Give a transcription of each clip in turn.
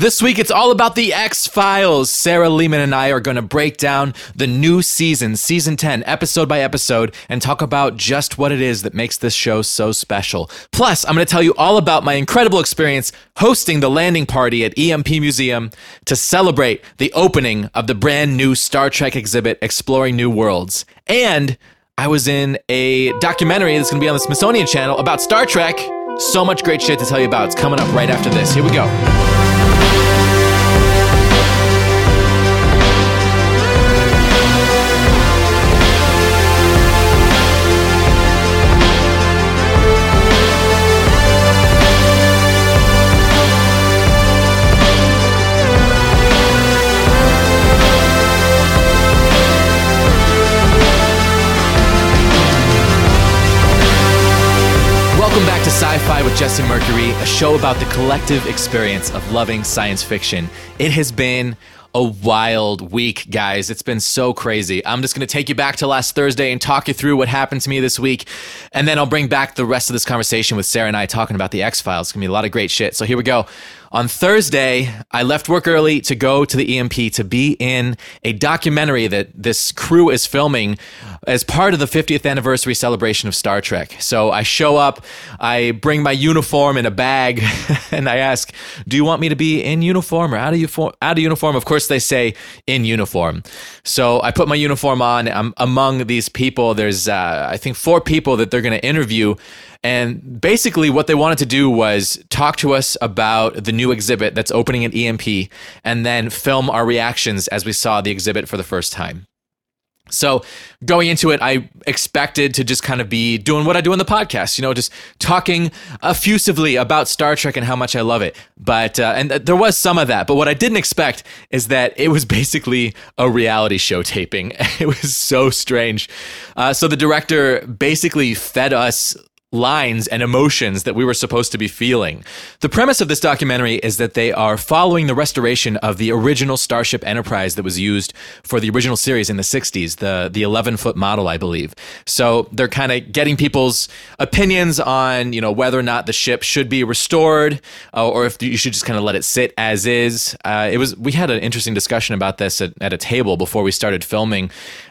This week, it's all about the X Files. Sarah Lehman and I are going to break down the new season, season 10, episode by episode, and talk about just what it is that makes this show so special. Plus, I'm going to tell you all about my incredible experience hosting the landing party at EMP Museum to celebrate the opening of the brand new Star Trek exhibit, Exploring New Worlds. And I was in a documentary that's going to be on the Smithsonian Channel about Star Trek. So much great shit to tell you about. It's coming up right after this. Here we go. With Jesse Mercury, a show about the collective experience of loving science fiction. It has been a wild week, guys. It's been so crazy. I'm just going to take you back to last Thursday and talk you through what happened to me this week. And then I'll bring back the rest of this conversation with Sarah and I talking about the X Files. It's going to be a lot of great shit. So here we go. On Thursday, I left work early to go to the EMP to be in a documentary that this crew is filming as part of the 50th anniversary celebration of Star Trek. So I show up, I bring my uniform in a bag, and I ask, Do you want me to be in uniform or out of, uniform? out of uniform? Of course, they say in uniform. So I put my uniform on. I'm among these people. There's, uh, I think, four people that they're going to interview. And basically, what they wanted to do was talk to us about the new exhibit that's opening at EMP and then film our reactions as we saw the exhibit for the first time. So going into it, I expected to just kind of be doing what I do on the podcast, you know, just talking effusively about Star Trek and how much I love it. But uh, and there was some of that. But what I didn't expect is that it was basically a reality show taping. It was so strange. Uh, so the director basically fed us lines and emotions that we were supposed to be feeling. The premise of this documentary is that they are following the restoration of the original Starship Enterprise that was used for the original series in the 60s, the the 11-foot model, I believe. So they're kind of getting people's opinions on, you know, whether or not the ship should be restored uh, or if you should just kind of let it sit as is. Uh, it was we had an interesting discussion about this at, at a table before we started filming.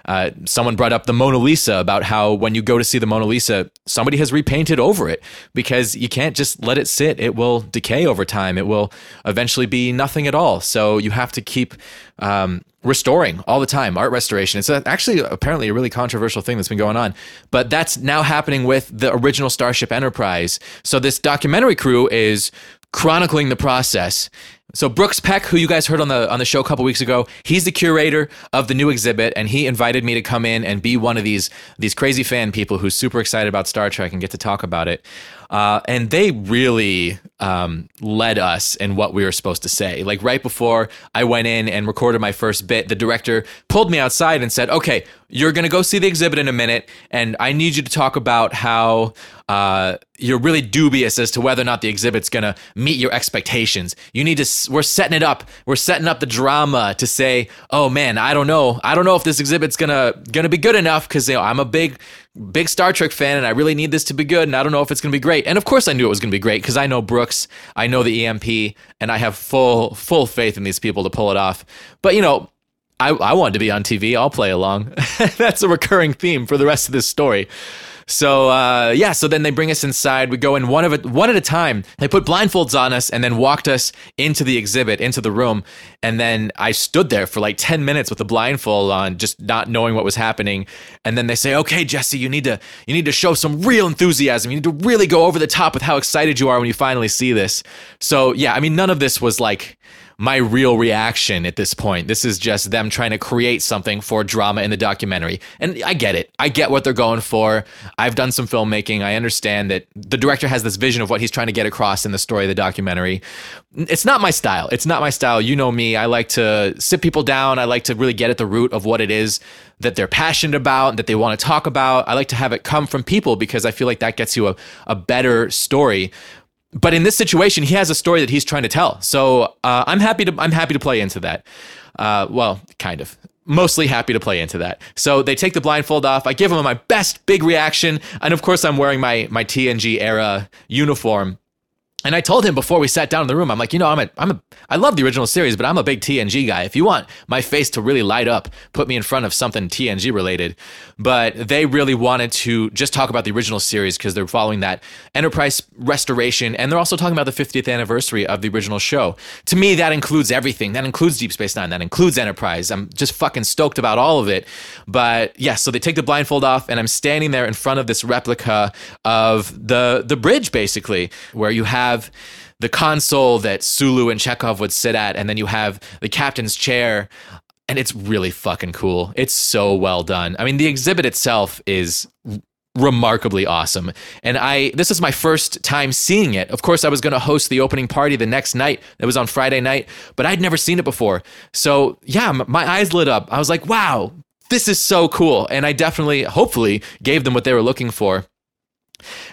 Uh, someone brought up the Mona Lisa about how when you go to see the Mona Lisa, somebody has repainted over it because you can't just let it sit. It will decay over time. It will eventually be nothing at all. So you have to keep um, restoring all the time, art restoration. It's actually apparently a really controversial thing that's been going on, but that's now happening with the original Starship Enterprise. So this documentary crew is chronicling the process so Brooks Peck, who you guys heard on the on the show a couple weeks ago, he's the curator of the new exhibit, and he invited me to come in and be one of these these crazy fan people who's super excited about Star Trek and get to talk about it. Uh, and they really um, led us in what we were supposed to say. Like right before I went in and recorded my first bit, the director pulled me outside and said, "Okay, you're gonna go see the exhibit in a minute, and I need you to talk about how." Uh, you're really dubious as to whether or not the exhibit's gonna meet your expectations. You need to. We're setting it up. We're setting up the drama to say, "Oh man, I don't know. I don't know if this exhibit's gonna gonna be good enough because you know I'm a big big Star Trek fan and I really need this to be good and I don't know if it's to be great. And of course I knew it was to be great because I know Brooks, I know the EMP, and I have full full faith in these people to pull it off. But you know, I, I wanted to be on TV. I'll play along. That's a recurring theme for the rest of this story. So uh, yeah, so then they bring us inside. We go in one of it, one at a time. They put blindfolds on us and then walked us into the exhibit, into the room. And then I stood there for like ten minutes with a blindfold on, just not knowing what was happening. And then they say, "Okay, Jesse, you need to you need to show some real enthusiasm. You need to really go over the top with how excited you are when you finally see this." So yeah, I mean, none of this was like my real reaction at this point. This is just them trying to create something for drama in the documentary. And I get it. I get what they're going for. I've done some filmmaking. I understand that the director has this vision of what he's trying to get across in the story of the documentary. It's not my style. It's not my style. You know me. I like to sit people down. I like to really get at the root of what it is that they're passionate about, that they want to talk about. I like to have it come from people because I feel like that gets you a, a better story but in this situation, he has a story that he's trying to tell. So uh, I'm happy to I'm happy to play into that. Uh, well, kind of. Mostly happy to play into that. So they take the blindfold off. I give them my best big reaction, and of course I'm wearing my my TNG era uniform. And I told him before we sat down in the room, I'm like, you know, I'm a, I'm a, I love the original series, but I'm a big TNG guy. If you want my face to really light up, put me in front of something TNG related. But they really wanted to just talk about the original series because they're following that Enterprise restoration, and they're also talking about the 50th anniversary of the original show. To me, that includes everything. That includes Deep Space Nine. That includes Enterprise. I'm just fucking stoked about all of it. But yeah, so they take the blindfold off, and I'm standing there in front of this replica of the the bridge, basically, where you have have the console that Sulu and Chekov would sit at, and then you have the captain's chair. And it's really fucking cool. It's so well done. I mean, the exhibit itself is remarkably awesome. And I this is my first time seeing it. Of course, I was going to host the opening party the next night. It was on Friday night, but I'd never seen it before. So, yeah, my eyes lit up. I was like, "Wow, this is so cool." And I definitely hopefully gave them what they were looking for.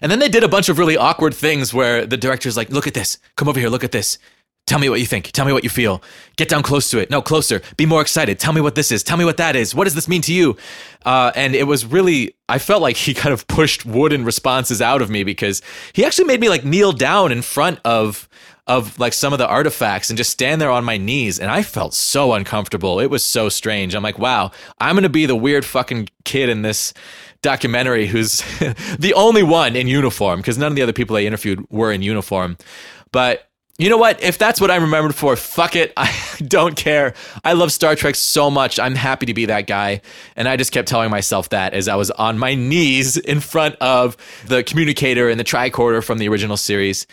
And then they did a bunch of really awkward things where the director's like, look at this. Come over here. Look at this. Tell me what you think. Tell me what you feel. Get down close to it. No, closer. Be more excited. Tell me what this is. Tell me what that is. What does this mean to you? Uh, and it was really, I felt like he kind of pushed wooden responses out of me because he actually made me like kneel down in front of of like some of the artifacts and just stand there on my knees and I felt so uncomfortable. It was so strange. I'm like, wow, I'm going to be the weird fucking kid in this documentary who's the only one in uniform because none of the other people I interviewed were in uniform. But you know what? If that's what I'm remembered for, fuck it. I don't care. I love Star Trek so much. I'm happy to be that guy. And I just kept telling myself that as I was on my knees in front of the communicator and the tricorder from the original series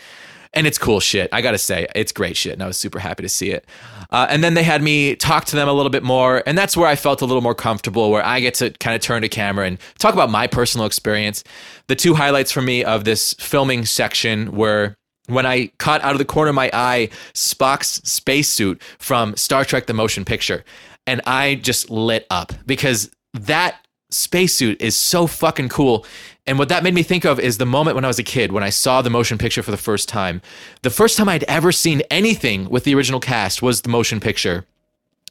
and it's cool shit. I gotta say, it's great shit, and I was super happy to see it. Uh, and then they had me talk to them a little bit more, and that's where I felt a little more comfortable, where I get to kind of turn to camera and talk about my personal experience. The two highlights for me of this filming section were when I caught out of the corner of my eye Spock's spacesuit from Star Trek: The Motion Picture, and I just lit up because that spacesuit is so fucking cool. And what that made me think of is the moment when I was a kid, when I saw the motion picture for the first time. The first time I'd ever seen anything with the original cast was the motion picture.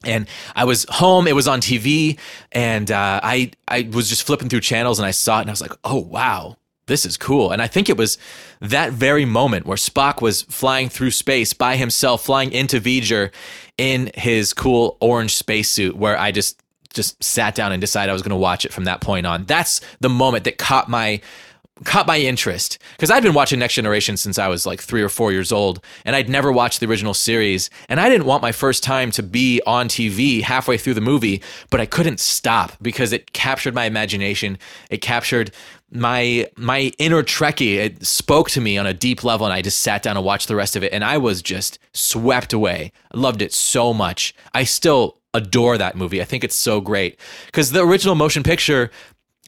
And I was home, it was on TV, and uh, I, I was just flipping through channels and I saw it and I was like, oh, wow, this is cool. And I think it was that very moment where Spock was flying through space by himself, flying into V'Ger in his cool orange spacesuit, where I just just sat down and decided I was going to watch it from that point on. That's the moment that caught my caught my interest because I'd been watching Next Generation since I was like three or four years old, and I'd never watched the original series. And I didn't want my first time to be on TV halfway through the movie, but I couldn't stop because it captured my imagination. It captured my my inner Trekkie. It spoke to me on a deep level, and I just sat down and watched the rest of it, and I was just swept away. Loved it so much. I still adore that movie. I think it's so great because the original motion picture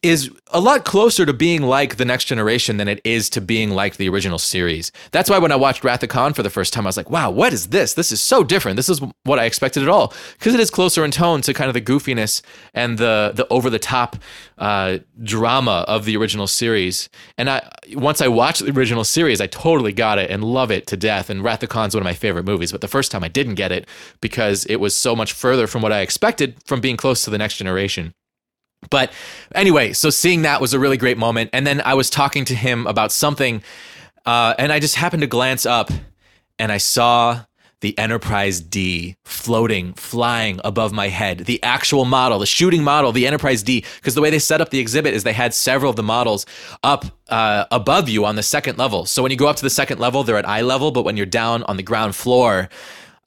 is a lot closer to being like the next generation than it is to being like the original series. That's why when I watched Wrath of Khan for the first time, I was like, wow, what is this? This is so different. This is what I expected at all. Because it is closer in tone to kind of the goofiness and the the over the top uh, drama of the original series. And I once I watched the original series, I totally got it and love it to death. And Wrath of Khan is one of my favorite movies. But the first time I didn't get it because it was so much further from what I expected from being close to the next generation. But anyway, so seeing that was a really great moment. And then I was talking to him about something, uh, and I just happened to glance up and I saw the Enterprise D floating, flying above my head. The actual model, the shooting model, the Enterprise D. Because the way they set up the exhibit is they had several of the models up uh, above you on the second level. So when you go up to the second level, they're at eye level, but when you're down on the ground floor,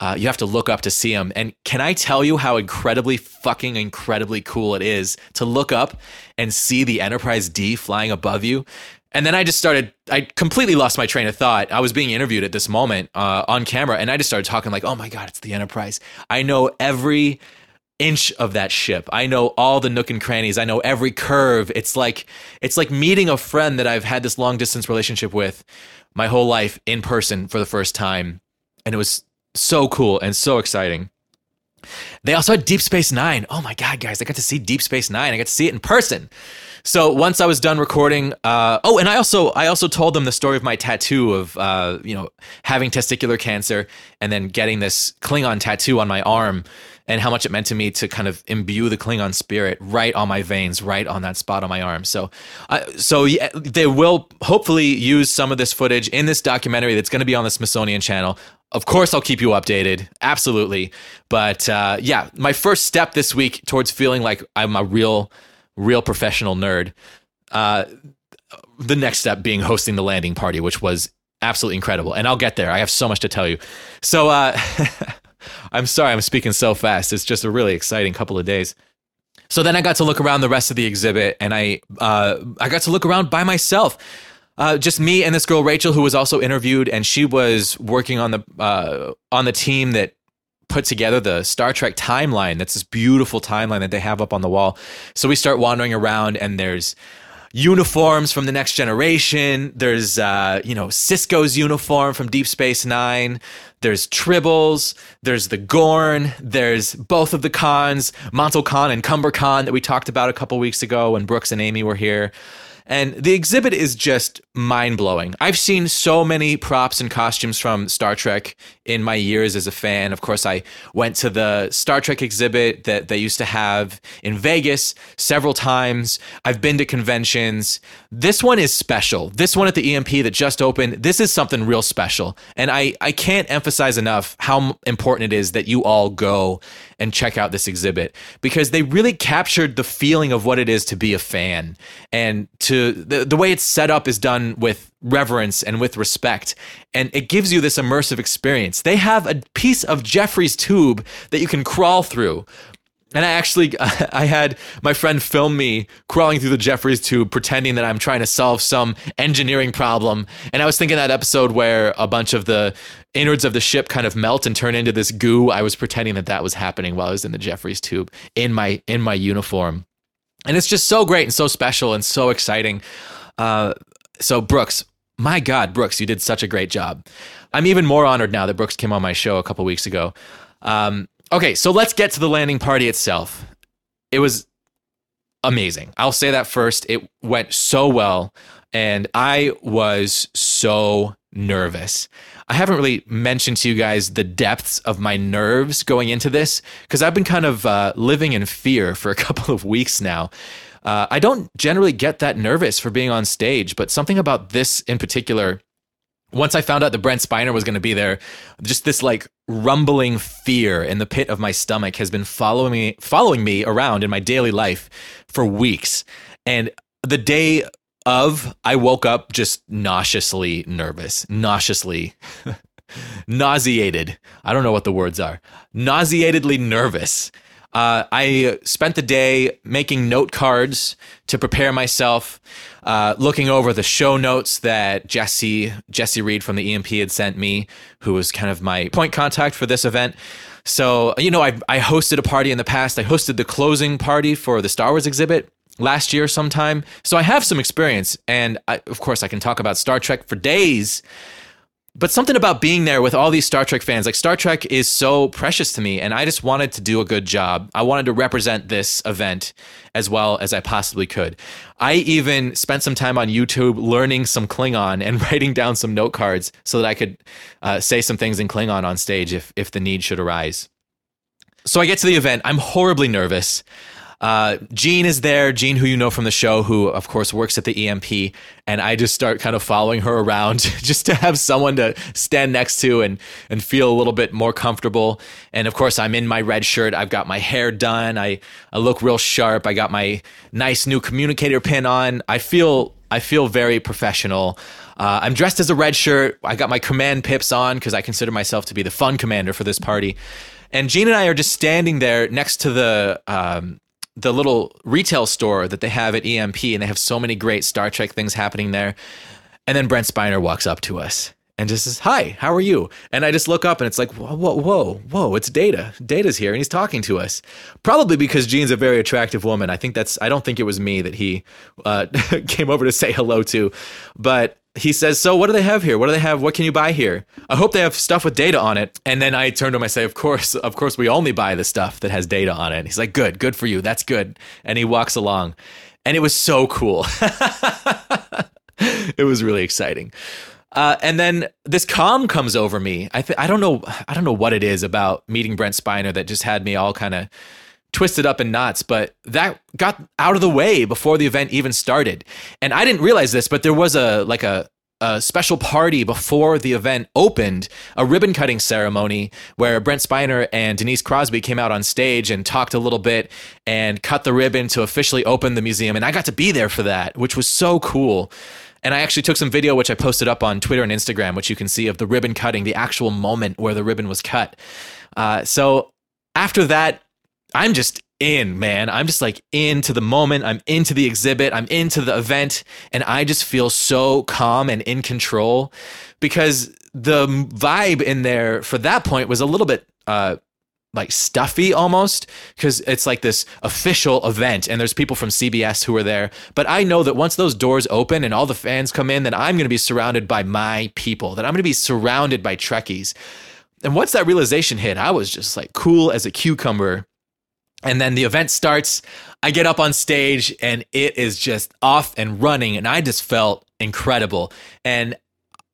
uh, you have to look up to see them. And can I tell you how incredibly fucking incredibly cool it is to look up and see the Enterprise D flying above you? And then I just started, I completely lost my train of thought. I was being interviewed at this moment uh, on camera, and I just started talking like, oh my God, it's the Enterprise. I know every inch of that ship. I know all the nook and crannies. I know every curve. It's like it's like meeting a friend that I've had this long distance relationship with my whole life in person for the first time. And it was so cool and so exciting. They also had Deep Space Nine. Oh my God, guys, I got to see Deep Space Nine. I got to see it in person. So once I was done recording, uh, oh, and I also I also told them the story of my tattoo of uh, you know having testicular cancer and then getting this Klingon tattoo on my arm and how much it meant to me to kind of imbue the Klingon spirit right on my veins, right on that spot on my arm. So, uh, so yeah, they will hopefully use some of this footage in this documentary that's going to be on the Smithsonian Channel. Of course, I'll keep you updated. Absolutely. But uh, yeah, my first step this week towards feeling like I'm a real, real professional nerd. Uh, the next step being hosting the landing party, which was absolutely incredible. And I'll get there. I have so much to tell you. So uh, I'm sorry I'm speaking so fast. It's just a really exciting couple of days. So then I got to look around the rest of the exhibit, and I uh, I got to look around by myself. Uh, just me and this girl Rachel, who was also interviewed, and she was working on the uh, on the team that put together the Star Trek timeline. That's this beautiful timeline that they have up on the wall. So we start wandering around, and there's uniforms from the next generation. There's, uh, you know, Sisko's uniform from Deep Space Nine. There's Tribbles. There's the Gorn. There's both of the Khans, Mantel Khan and Cumber Khan that we talked about a couple weeks ago when Brooks and Amy were here. And the exhibit is just mind blowing. I've seen so many props and costumes from Star Trek in my years as a fan. Of course, I went to the Star Trek exhibit that they used to have in Vegas several times. I've been to conventions. This one is special. This one at the EMP that just opened, this is something real special. And I, I can't emphasize enough how important it is that you all go and check out this exhibit because they really captured the feeling of what it is to be a fan and to the, the way it's set up is done with reverence and with respect and it gives you this immersive experience they have a piece of jefferies tube that you can crawl through and I actually, I had my friend film me crawling through the Jefferies tube, pretending that I'm trying to solve some engineering problem. And I was thinking that episode where a bunch of the innards of the ship kind of melt and turn into this goo. I was pretending that that was happening while I was in the Jefferies tube in my in my uniform, and it's just so great and so special and so exciting. Uh, so Brooks, my God, Brooks, you did such a great job. I'm even more honored now that Brooks came on my show a couple weeks ago. Um, okay, so let's get to the landing party itself. It was amazing. I'll say that first. It went so well, and I was so nervous. I haven't really mentioned to you guys the depths of my nerves going into this because I've been kind of uh, living in fear for a couple of weeks now. Uh, I don't generally get that nervous for being on stage, but something about this in particular once I found out that Brent Spiner was going to be there, just this like rumbling fear in the pit of my stomach has been following me, following me around in my daily life for weeks. And the day of, I woke up just nauseously nervous, nauseously nauseated. I don't know what the words are. Nauseatedly nervous. Uh, I spent the day making note cards to prepare myself, uh, looking over the show notes that Jesse Jesse Reed from the EMP had sent me, who was kind of my point contact for this event. So you know, I I hosted a party in the past. I hosted the closing party for the Star Wars exhibit last year sometime. So I have some experience, and I, of course I can talk about Star Trek for days but something about being there with all these Star Trek fans, like Star Trek is so precious to me, and I just wanted to do a good job. I wanted to represent this event as well as I possibly could. I even spent some time on YouTube learning some Klingon and writing down some note cards so that I could uh, say some things in Klingon on stage if if the need should arise. So I get to the event. I'm horribly nervous. Uh, Jean is there, Jean, who you know from the show, who of course works at the EMP, and I just start kind of following her around just to have someone to stand next to and and feel a little bit more comfortable. And of course, I'm in my red shirt. I've got my hair done. I I look real sharp. I got my nice new communicator pin on. I feel I feel very professional. Uh, I'm dressed as a red shirt. I got my command pips on because I consider myself to be the fun commander for this party. And Jean and I are just standing there next to the um, the little retail store that they have at EMP, and they have so many great Star Trek things happening there. And then Brent Spiner walks up to us and just says, "Hi, how are you?" And I just look up, and it's like, "Whoa, whoa, whoa, whoa! It's Data. Data's here, and he's talking to us. Probably because Jean's a very attractive woman. I think that's. I don't think it was me that he uh, came over to say hello to, but he says, "So what do they have here? What do they have? What can you buy here? I hope they have stuff with data on it." And then I turn to him, I say, "Of course, of course, we only buy the stuff that has data on it." He's like, "Good, good for you. That's good." And he walks along, and it was so cool. it was really exciting. Uh, and then this calm comes over me. I th- I don't know I don't know what it is about meeting Brent Spiner that just had me all kind of twisted up in knots, but that got out of the way before the event even started. And I didn't realize this, but there was a like a a special party before the event opened, a ribbon cutting ceremony where Brent Spiner and Denise Crosby came out on stage and talked a little bit and cut the ribbon to officially open the museum. And I got to be there for that, which was so cool. And I actually took some video, which I posted up on Twitter and Instagram, which you can see of the ribbon cutting, the actual moment where the ribbon was cut. Uh, so after that, I'm just in, man. I'm just like into the moment. I'm into the exhibit. I'm into the event. And I just feel so calm and in control because the vibe in there for that point was a little bit, uh, like stuffy almost because it's like this official event and there's people from CBS who are there. But I know that once those doors open and all the fans come in, then I'm going to be surrounded by my people, that I'm going to be surrounded by Trekkies. And once that realization hit, I was just like cool as a cucumber and then the event starts. I get up on stage and it is just off and running. And I just felt incredible. And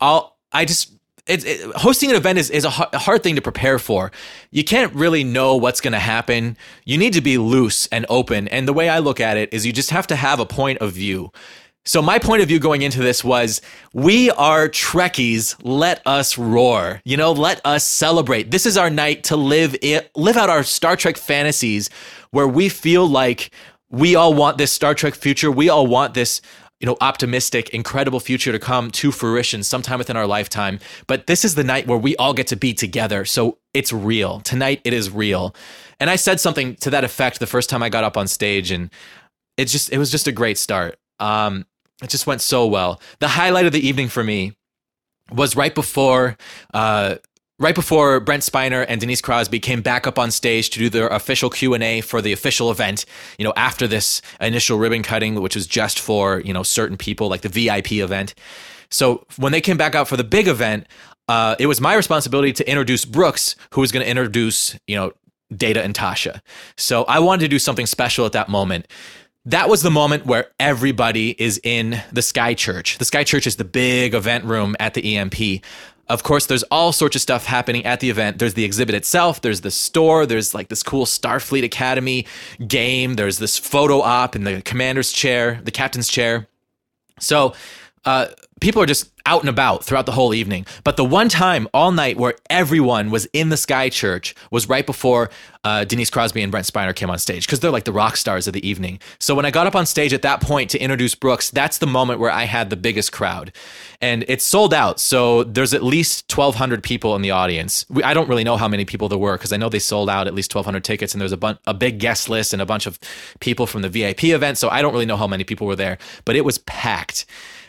I'll, I just, it's it, hosting an event is, is a hard thing to prepare for. You can't really know what's going to happen. You need to be loose and open. And the way I look at it is you just have to have a point of view. So my point of view going into this was we are Trekkies, let us roar. You know, let us celebrate. This is our night to live it, live out our Star Trek fantasies where we feel like we all want this Star Trek future. We all want this you know, optimistic, incredible future to come to fruition sometime within our lifetime. But this is the night where we all get to be together. So it's real. Tonight it is real. And I said something to that effect the first time I got up on stage and it just it was just a great start. Um, it just went so well. The highlight of the evening for me was right before uh, right before Brent Spiner and Denise Crosby came back up on stage to do their official Q&A for the official event, you know, after this initial ribbon cutting which was just for, you know, certain people like the VIP event. So when they came back out for the big event, uh, it was my responsibility to introduce Brooks, who was going to introduce, you know, Data and Tasha. So I wanted to do something special at that moment that was the moment where everybody is in the Sky Church. The Sky Church is the big event room at the EMP. Of course, there's all sorts of stuff happening at the event. There's the exhibit itself, there's the store, there's like this cool Starfleet Academy game, there's this photo op in the commander's chair, the captain's chair. So, uh, people are just out and about throughout the whole evening. But the one time all night where everyone was in the Sky Church was right before uh, Denise Crosby and Brent Spiner came on stage because they're like the rock stars of the evening. So when I got up on stage at that point to introduce Brooks, that's the moment where I had the biggest crowd. And it's sold out. So there's at least 1,200 people in the audience. We, I don't really know how many people there were because I know they sold out at least 1,200 tickets and there's a, bun- a big guest list and a bunch of people from the VIP event. So I don't really know how many people were there, but it was packed.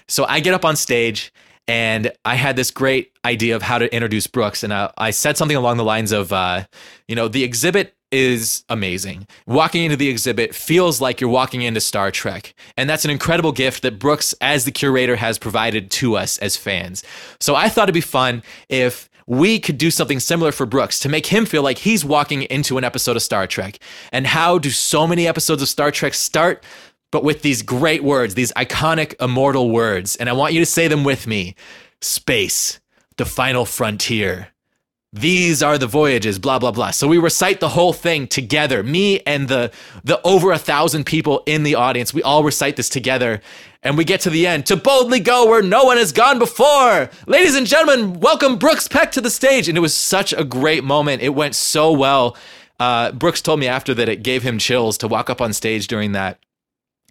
So I get up on stage and I had this great idea of how to introduce Brooks. And I, I said something along the lines of, uh, you know, the exhibit is amazing. Walking into the exhibit feels like you're walking into Star Trek. And that's an incredible gift that Brooks, as the curator, has provided to us as fans. So I thought it'd be fun if we could do something similar for Brooks to make him feel like he's walking into an episode of Star Trek. And how do so many episodes of Star Trek start? But with these great words, these iconic, immortal words. And I want you to say them with me Space, the final frontier. These are the voyages, blah, blah, blah. So we recite the whole thing together. Me and the, the over a thousand people in the audience, we all recite this together. And we get to the end to boldly go where no one has gone before. Ladies and gentlemen, welcome Brooks Peck to the stage. And it was such a great moment. It went so well. Uh, Brooks told me after that it gave him chills to walk up on stage during that.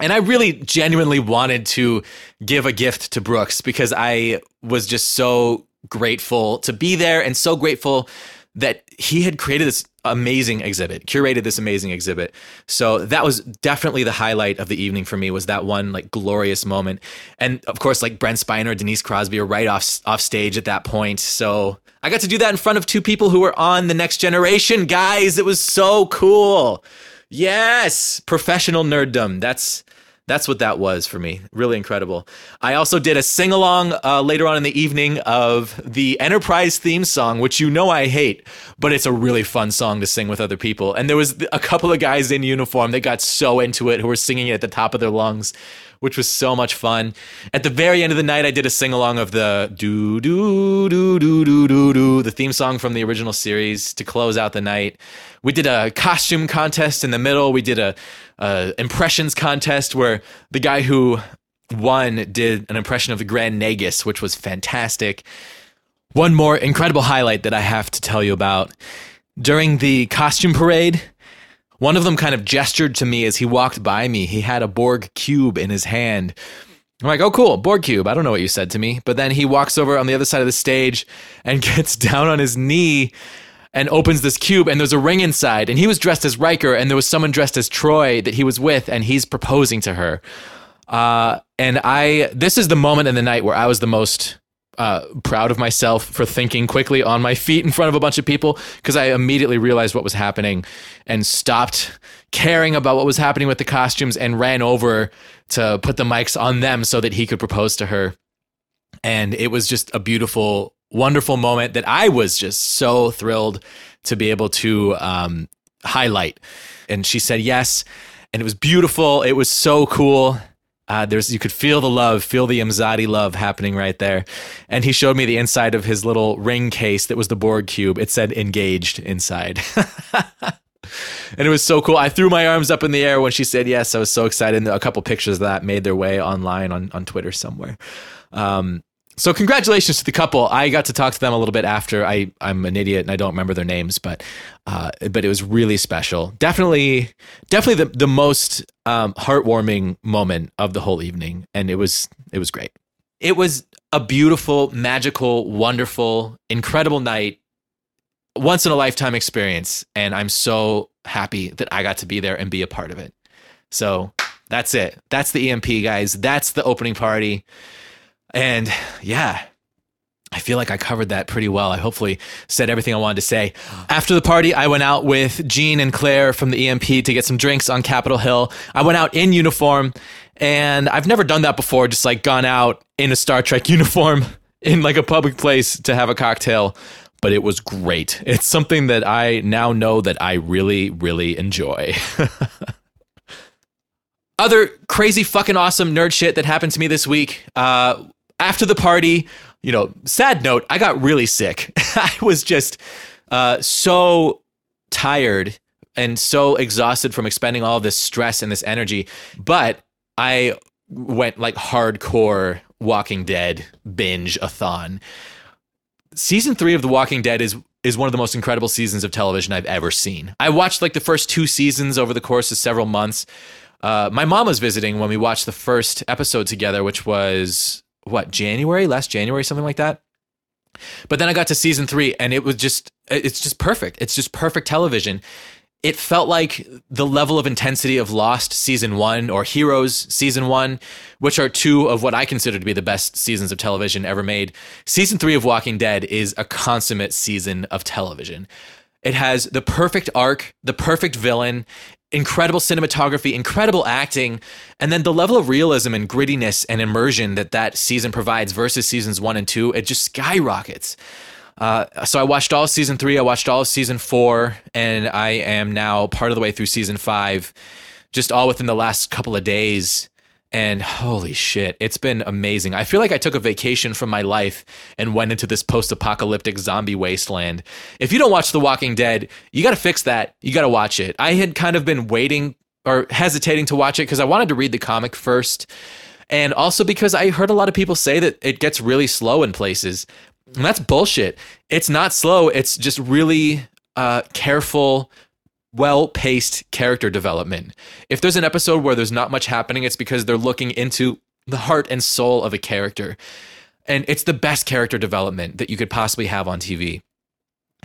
And I really genuinely wanted to give a gift to Brooks because I was just so grateful to be there and so grateful that he had created this amazing exhibit, curated this amazing exhibit. So that was definitely the highlight of the evening for me was that one like glorious moment. And of course, like Brent Spiner, and Denise Crosby are right off off stage at that point. So I got to do that in front of two people who were on the next generation, guys. It was so cool. Yes, professional nerddom. That's that's what that was for me. Really incredible. I also did a sing along uh, later on in the evening of the Enterprise theme song, which you know I hate, but it's a really fun song to sing with other people. And there was a couple of guys in uniform that got so into it who were singing it at the top of their lungs. Which was so much fun. At the very end of the night, I did a sing along of the do do do do do do do the theme song from the original series to close out the night. We did a costume contest in the middle. We did a, a impressions contest where the guy who won did an impression of the Grand Nagus, which was fantastic. One more incredible highlight that I have to tell you about during the costume parade one of them kind of gestured to me as he walked by me. He had a Borg cube in his hand. I'm like, oh, cool, Borg cube. I don't know what you said to me. But then he walks over on the other side of the stage and gets down on his knee and opens this cube, and there's a ring inside. And he was dressed as Riker, and there was someone dressed as Troi that he was with, and he's proposing to her. Uh, and I, this is the moment in the night where I was the most uh, proud of myself for thinking quickly on my feet in front of a bunch of people because I immediately realized what was happening and stopped caring about what was happening with the costumes and ran over to put the mics on them so that he could propose to her. And it was just a beautiful, wonderful moment that I was just so thrilled to be able to um, highlight. And she said yes. And it was beautiful. It was so cool. Uh, there's you could feel the love, feel the Imzadi love happening right there. And he showed me the inside of his little ring case that was the Borg cube. It said engaged inside. and it was so cool. I threw my arms up in the air when she said yes. I was so excited. And a couple pictures of that made their way online on, on Twitter somewhere. Um, so congratulations to the couple. I got to talk to them a little bit after. I I'm an idiot and I don't remember their names, but uh, but it was really special. Definitely, definitely the the most um, heartwarming moment of the whole evening, and it was it was great. It was a beautiful, magical, wonderful, incredible night, once in a lifetime experience, and I'm so happy that I got to be there and be a part of it. So that's it. That's the EMP, guys. That's the opening party. And yeah, I feel like I covered that pretty well. I hopefully said everything I wanted to say. After the party, I went out with Jean and Claire from the EMP to get some drinks on Capitol Hill. I went out in uniform, and I've never done that before, just like gone out in a Star Trek uniform in like a public place to have a cocktail. But it was great. It's something that I now know that I really, really enjoy. Other crazy fucking awesome nerd shit that happened to me this week. Uh, after the party, you know, sad note, I got really sick. I was just uh, so tired and so exhausted from expending all this stress and this energy. But I went like hardcore Walking Dead binge a thon. Season three of The Walking Dead is is one of the most incredible seasons of television I've ever seen. I watched like the first two seasons over the course of several months. Uh, my mom was visiting when we watched the first episode together, which was what January, last January, something like that. But then I got to season three, and it was just it's just perfect. It's just perfect television. It felt like the level of intensity of Lost season one or Heroes season one, which are two of what I consider to be the best seasons of television ever made. Season three of Walking Dead is a consummate season of television. It has the perfect arc, the perfect villain incredible cinematography, incredible acting, and then the level of realism and grittiness and immersion that that season provides versus seasons one and two, it just skyrockets. Uh, so I watched all season three, I watched all season four, and I am now part of the way through season five, just all within the last couple of days. And holy shit, it's been amazing. I feel like I took a vacation from my life and went into this post apocalyptic zombie wasteland. If you don't watch The Walking Dead, you got to fix that. You got to watch it. I had kind of been waiting or hesitating to watch it because I wanted to read the comic first. And also because I heard a lot of people say that it gets really slow in places. And that's bullshit. It's not slow, it's just really uh, careful well paced character development. If there's an episode where there's not much happening, it's because they're looking into the heart and soul of a character. And it's the best character development that you could possibly have on TV.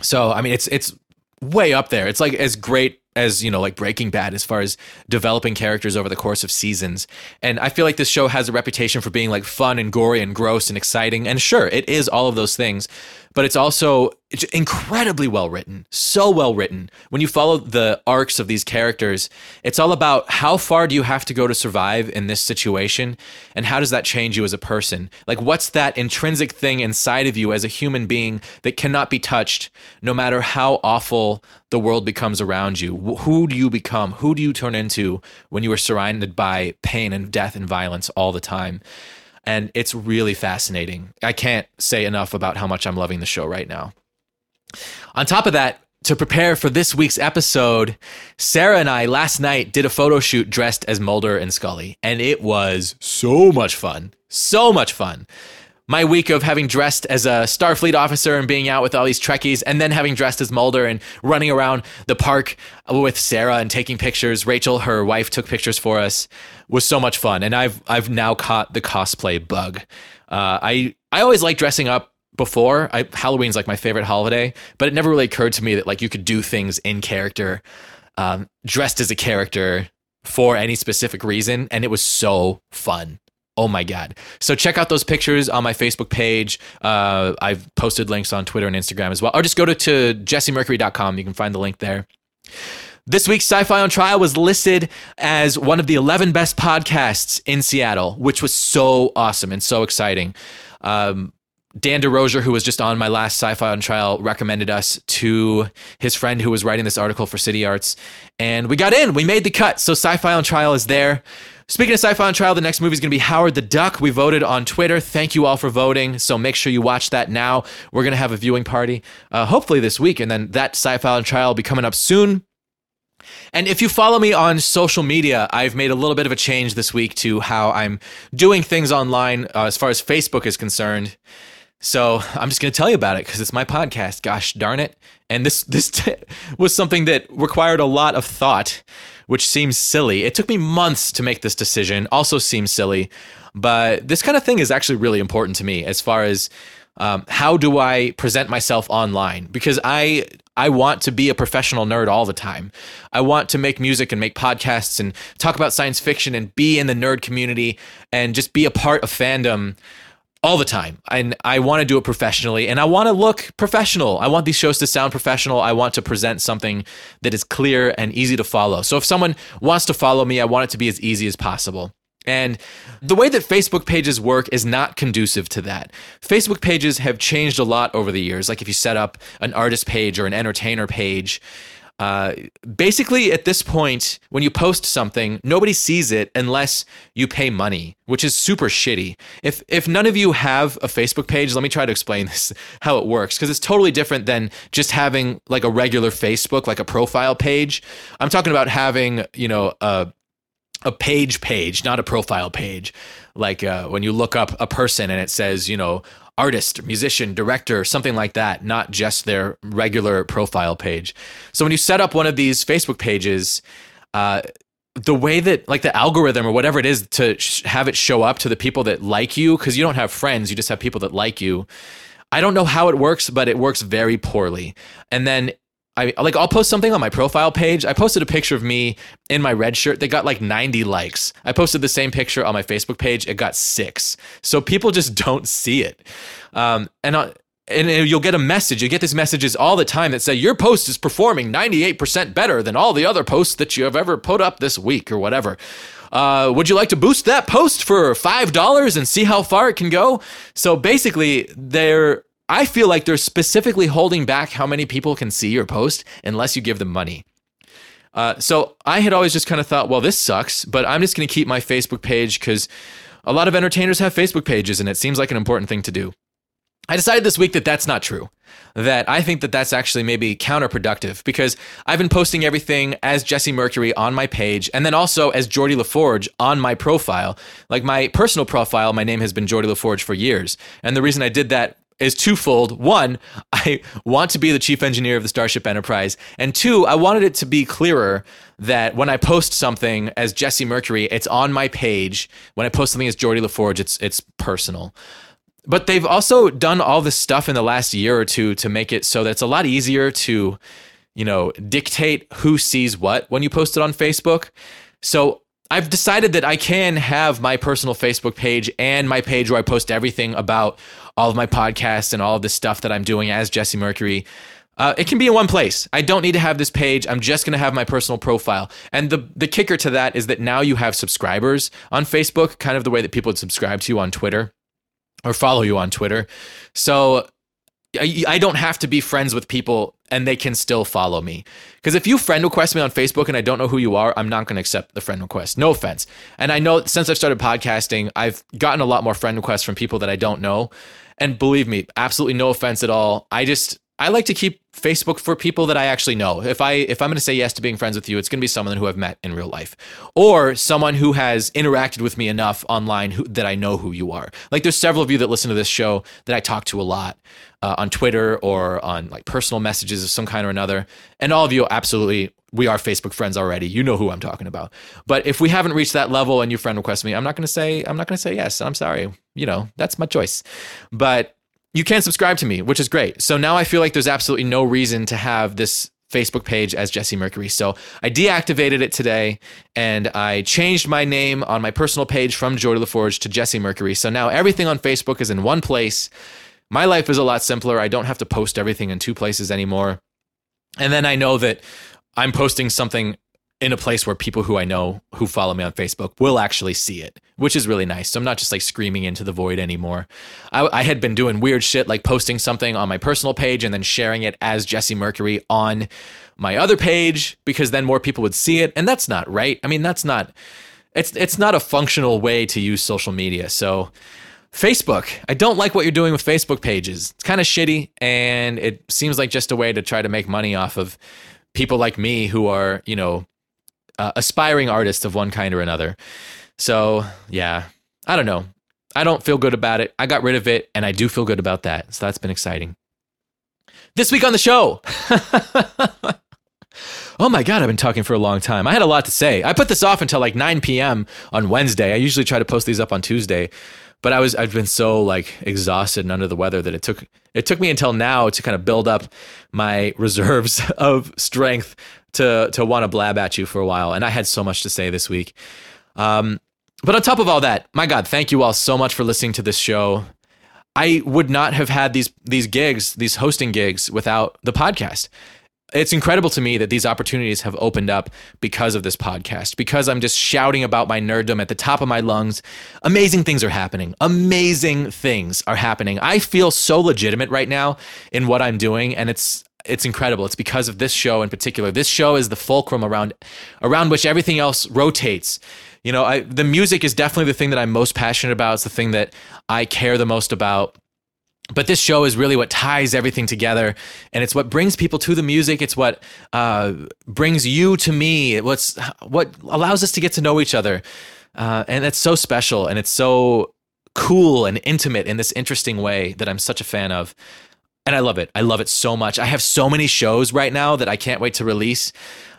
So, I mean, it's it's way up there. It's like as great as, you know, like Breaking Bad as far as developing characters over the course of seasons. And I feel like this show has a reputation for being like fun and gory and gross and exciting. And sure, it is all of those things, but it's also it's incredibly well written, so well written. When you follow the arcs of these characters, it's all about how far do you have to go to survive in this situation and how does that change you as a person? Like what's that intrinsic thing inside of you as a human being that cannot be touched no matter how awful the world becomes around you? Who do you become? Who do you turn into when you are surrounded by pain and death and violence all the time? And it's really fascinating. I can't say enough about how much I'm loving the show right now. On top of that, to prepare for this week's episode, Sarah and I last night did a photo shoot dressed as Mulder and Scully, and it was so much fun. So much fun. My week of having dressed as a Starfleet officer and being out with all these Trekkies, and then having dressed as Mulder and running around the park with Sarah and taking pictures. Rachel, her wife, took pictures for us. Was so much fun, and I've I've now caught the cosplay bug. Uh, I I always like dressing up before. I, Halloween's like my favorite holiday, but it never really occurred to me that like you could do things in character, um, dressed as a character for any specific reason, and it was so fun. Oh my god! So check out those pictures on my Facebook page. Uh, I've posted links on Twitter and Instagram as well, or just go to, to jessemercury.com. You can find the link there. This week's Sci Fi on Trial was listed as one of the 11 best podcasts in Seattle, which was so awesome and so exciting. Um, Dan DeRozier, who was just on my last Sci-Fi on Trial, recommended us to his friend who was writing this article for City Arts, and we got in. We made the cut. So Sci-Fi on Trial is there. Speaking of Sci-Fi on Trial, the next movie is going to be Howard the Duck. We voted on Twitter. Thank you all for voting. So make sure you watch that now. We're going to have a viewing party, uh, hopefully this week, and then that Sci-Fi on Trial will be coming up soon. And if you follow me on social media, I've made a little bit of a change this week to how I'm doing things online uh, as far as Facebook is concerned. So I'm just going to tell you about it because it's my podcast. Gosh darn it! And this this t- was something that required a lot of thought, which seems silly. It took me months to make this decision. Also seems silly, but this kind of thing is actually really important to me as far as um, how do I present myself online because I I want to be a professional nerd all the time. I want to make music and make podcasts and talk about science fiction and be in the nerd community and just be a part of fandom all the time. And I want to do it professionally and I want to look professional. I want these shows to sound professional. I want to present something that is clear and easy to follow. So if someone wants to follow me, I want it to be as easy as possible. And the way that Facebook pages work is not conducive to that. Facebook pages have changed a lot over the years. Like if you set up an artist page or an entertainer page, uh, basically, at this point, when you post something, nobody sees it unless you pay money, which is super shitty. If if none of you have a Facebook page, let me try to explain this how it works because it's totally different than just having like a regular Facebook, like a profile page. I'm talking about having you know a a page page, not a profile page. Like uh, when you look up a person and it says, you know, artist, musician, director, something like that, not just their regular profile page. So when you set up one of these Facebook pages, uh, the way that like the algorithm or whatever it is to sh- have it show up to the people that like you because you don't have friends you just have people that like you i don't know how it works but it works very poorly and then I like I'll post something on my profile page. I posted a picture of me in my red shirt. They got like 90 likes. I posted the same picture on my Facebook page. It got six. So people just don't see it. Um, and uh, and you'll get a message. You get these messages all the time that say your post is performing 98% better than all the other posts that you have ever put up this week or whatever. Uh, would you like to boost that post for five dollars and see how far it can go? So basically, they're I feel like they're specifically holding back how many people can see your post unless you give them money. Uh, so I had always just kind of thought, well, this sucks, but I'm just going to keep my Facebook page because a lot of entertainers have Facebook pages and it seems like an important thing to do. I decided this week that that's not true. That I think that that's actually maybe counterproductive because I've been posting everything as Jesse Mercury on my page and then also as Geordi LaForge on my profile. Like my personal profile, my name has been Geordi LaForge for years. And the reason I did that is twofold. One, I want to be the chief engineer of the Starship Enterprise. And two, I wanted it to be clearer that when I post something as Jesse Mercury, it's on my page. When I post something as Geordi LaForge, it's it's personal. But they've also done all this stuff in the last year or two to make it so that it's a lot easier to, you know, dictate who sees what when you post it on Facebook. So I've decided that I can have my personal Facebook page and my page where I post everything about all of my podcasts and all of the stuff that I'm doing as Jesse Mercury. Uh, it can be in one place. I don't need to have this page. I'm just going to have my personal profile. And the the kicker to that is that now you have subscribers on Facebook, kind of the way that people would subscribe to you on Twitter or follow you on Twitter. So I, don't have to be friends with people and they can still follow me. Because if you friend request me on Facebook and I don't know who you are, I'm not going to accept the friend request. No offense. And I know since I've started podcasting, I've gotten a lot more friend requests from people that I don't know. And believe me, absolutely no offense at all. I just I like to keep Facebook for people that I actually know. If I if I'm going to say yes to being friends with you, it's going to be someone who I've met in real life, or someone who has interacted with me enough online who, that I know who you are. Like there's several of you that listen to this show that I talk to a lot uh, on Twitter or on like personal messages of some kind or another, and all of you absolutely we are Facebook friends already. You know who I'm talking about. But if we haven't reached that level and you friend request me, I'm not going to say I'm not going to say yes. I'm sorry. You know that's my choice. But you can subscribe to me, which is great. So now I feel like there's absolutely no reason to have this Facebook page as Jesse Mercury. So I deactivated it today and I changed my name on my personal page from Geordi LaForge to Jesse Mercury. So now everything on Facebook is in one place. My life is a lot simpler. I don't have to post everything in two places anymore. And then I know that I'm posting something in a place where people who I know who follow me on Facebook will actually see it, which is really nice. So I'm not just like screaming into the void anymore. I, I, had been doing weird shit like posting something on my personal page and then sharing it as Jesse Mercury on my other page because then more people would see it, and that's not right. I mean, that's not it's it's not a functional way to use social media. So Facebook, I don't like what you're doing with Facebook pages. It's kind of shitty, and it seems like just a way to try to make money off of people like me who are, you know, uh, aspiring artists of one kind or another. So, yeah, I don't know. I don't feel good about it. I got rid of it, and I do feel good about that. So that's been exciting. This week on the show. oh my God, I've been talking for a long time. I had a lot to say. I put this off until like 9 p.m. on Wednesday. I usually try to post these up on Tuesday, but I was I've been so like exhausted and under the weather that it took it took me until now to kind of build up my reserves of strength to to want to blab at you for a while, and I had so much to say this week. Um, but on top of all that, my God, thank you all so much for listening to this show. I would not have had these these gigs, these hosting gigs, without the podcast. It's incredible to me that these opportunities have opened up because of this podcast, because I'm just shouting about my nerddom at the top of my lungs. Amazing things are happening. Amazing things are happening. I feel so legitimate right now in what I'm doing, and it's it's incredible. It's because of this show in particular. This show is the fulcrum around around which everything else rotates. You know, I, the music is definitely the thing that I'm most passionate about. It's the thing that I care the most about. But this show is really what ties everything together, and it's what brings people to the music. It's what uh, brings you to me. What's what allows us to get to know each other, uh, and it's so special and it's so cool and intimate in this interesting way that I'm such a fan of and I love it. I love it so much. I have so many shows right now that I can't wait to release.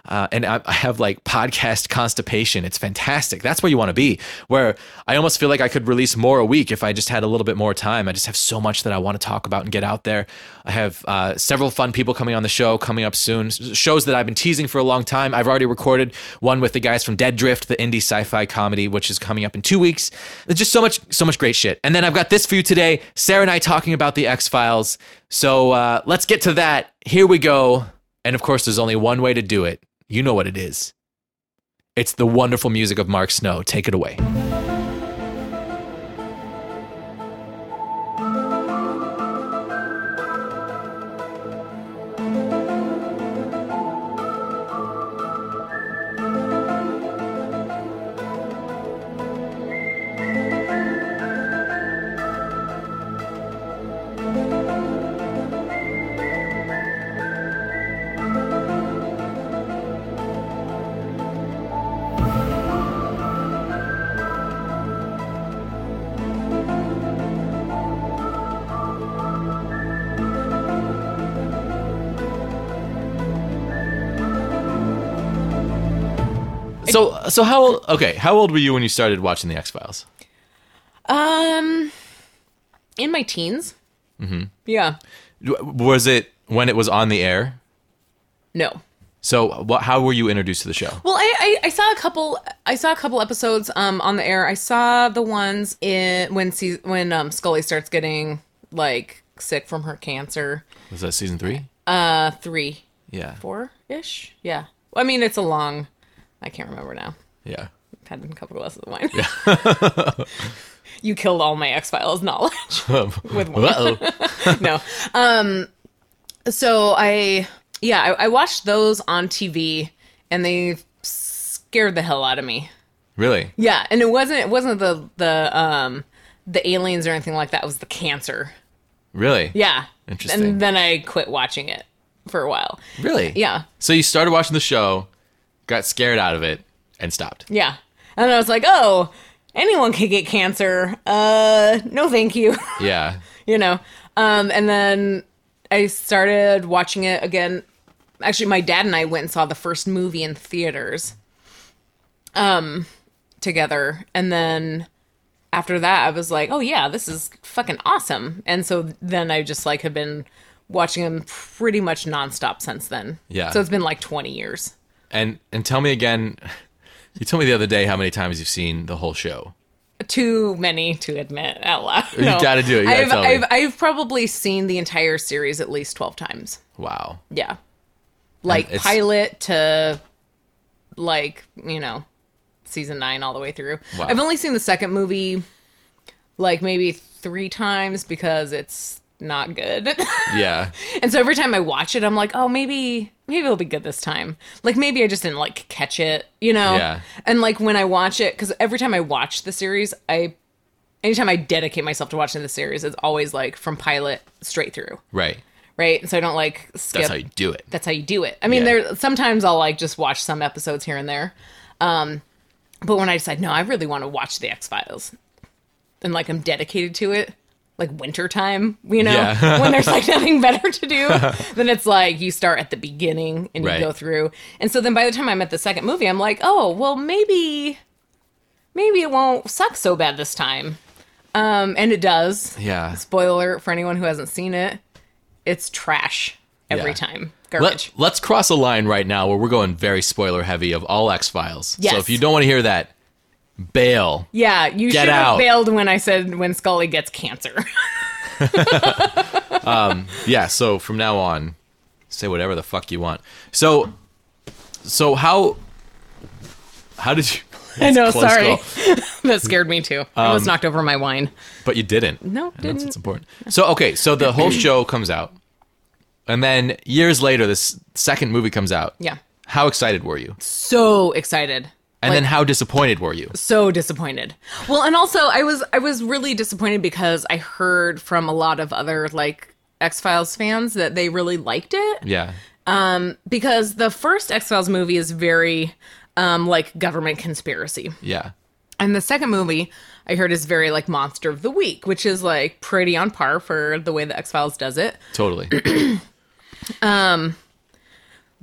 Uh, and I, I, have like podcast constipation. It's fantastic. That's where you want to be. Where I almost feel like I could release more a week if I just had a little bit more time. I just have so much that I want to talk about and get out there. I have uh, several fun people coming on the show coming up soon. Shows that I've been teasing for a long time. I've already recorded one with the guys from Dead Drift, the indie sci-fi comedy, which is coming up in two weeks. There's just so much, so much great shit. And then I've got this for you today. Sarah and I talking about the X Files. So uh, let's get to that. Here we go. And of course, there's only one way to do it you know what it is. It's the wonderful music of Mark Snow. Take it away. So how old? Okay, how old were you when you started watching the X Files? Um, in my teens. Mm-hmm. Yeah. Was it when it was on the air? No. So, what, how were you introduced to the show? Well, I, I, I saw a couple. I saw a couple episodes um on the air. I saw the ones in when se- when um Scully starts getting like sick from her cancer. Was that season three? Uh, three, Yeah. four ish. Yeah. I mean, it's a long. I can't remember now. Yeah. Had a couple glasses of wine. you killed all my X Files knowledge with one. Uh-oh. no. Um. So I yeah I, I watched those on TV and they scared the hell out of me. really? Yeah, and it wasn't it wasn't the the um the aliens or anything like that. It was the cancer. Really? Yeah. Interesting. And then I quit watching it for a while. Really? Yeah. So you started watching the show, got scared out of it, and stopped. Yeah. And I was like, oh, anyone can get cancer. Uh, no, thank you. Yeah. you know. Um, and then I started watching it again. Actually, my dad and I went and saw the first movie in theaters, um, together. And then after that, I was like, oh yeah, this is fucking awesome. And so then I just like have been watching them pretty much nonstop since then. Yeah. So it's been like 20 years. And and tell me again. You told me the other day how many times you've seen the whole show. Too many to admit out loud. You gotta do it. I've. I've, I've probably seen the entire series at least 12 times. Wow. Yeah. Like pilot to like, you know, season 9 all the way through. Wow. I've only seen the second movie like maybe 3 times because it's not good. Yeah. and so every time I watch it I'm like, "Oh, maybe maybe it'll be good this time." Like maybe I just didn't like catch it, you know? Yeah. And like when I watch it cuz every time I watch the series, I anytime I dedicate myself to watching the series, it's always like from pilot straight through, Right. right? So I don't like skip That's how you do it. that's how you do it. I mean, Yeah. there sometimes I'll like just watch some episodes here and there, um, but when I decide no, I really want to watch the X Files, and like I'm dedicated to it, like winter time, you know, Yeah. when there's like nothing better to do, then it's like you start at the beginning and you Right. go through, and so then by the time I'm at the second movie, I'm like, oh well, maybe, maybe it won't suck so bad this time, um, and it does. Yeah. Spoiler for anyone who hasn't seen it, it's trash every Yeah. time. Garbage. Let, let's cross a line right now where we're going very spoiler heavy of all X Files. Yes. So if you don't want to hear that, bail. Yeah, you Get should have bailed when I said when Scully gets cancer. Um, yeah. So from now on, say whatever the fuck you want. So, so how how did you? I know, sorry. that scared me too. I almost knocked over my wine. But you didn't. No, And that's didn't. what's important. So okay, so the whole show comes out, and then years later, this second movie comes out. Yeah. How excited were you? So excited. And then how disappointed were you? So disappointed. Well, and also I was I was really disappointed because I heard from a lot of other like X-Files fans that they really liked it. Yeah. Um because the first X-Files movie is very um like government conspiracy. Yeah. And the second movie I heard is very like monster of the week, which is like pretty on par for the way the X-Files does it. Totally.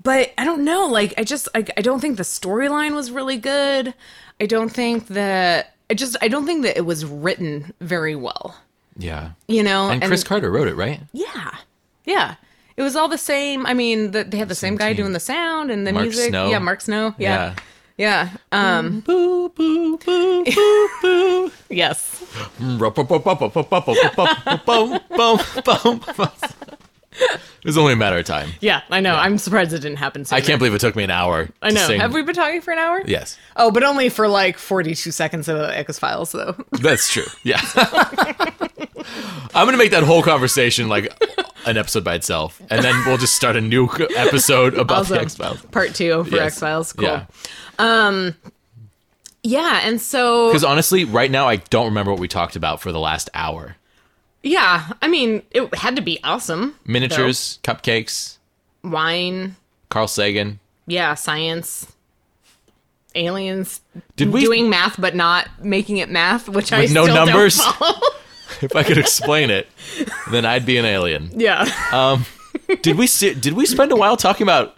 but I don't know. Like, I just, I, I don't think the storyline was really good. I don't think that, I just, I don't think that it was written very well. Yeah. You know, And Chris Carter wrote it, right? yeah, yeah. It was all the same. I mean, the, they had the same, guy team. doing the sound and the Mark music. Snow. Yeah, Mark Snow. Yeah, Yeah. yeah. Um, Boo boo boo boo boo. yes. It was only a matter of time. Yeah, I know. I'm surprised it didn't happen. Sooner. I can't believe it took me an hour. I to know. sing- Have we been talking for an hour? Yes, Oh, but only for like 42 seconds of X Files, though. that's true. Yeah, I'm gonna make that whole conversation like an episode by itself, and then we'll just start a new episode about the X Files. Part two for Yes. X Files. Cool. Yeah, um, Yeah, and so because honestly, right now I don't remember what we talked about for the last hour. Yeah, I mean, it had to be awesome. Miniatures, cupcakes, wine, Carl Sagan. yeah, science, aliens. Did we- doing math but not making it math, which I no still don't numbers? follow. If I could explain it, then I'd be an alien. yeah, Um, Did we se- did we spend a while talking about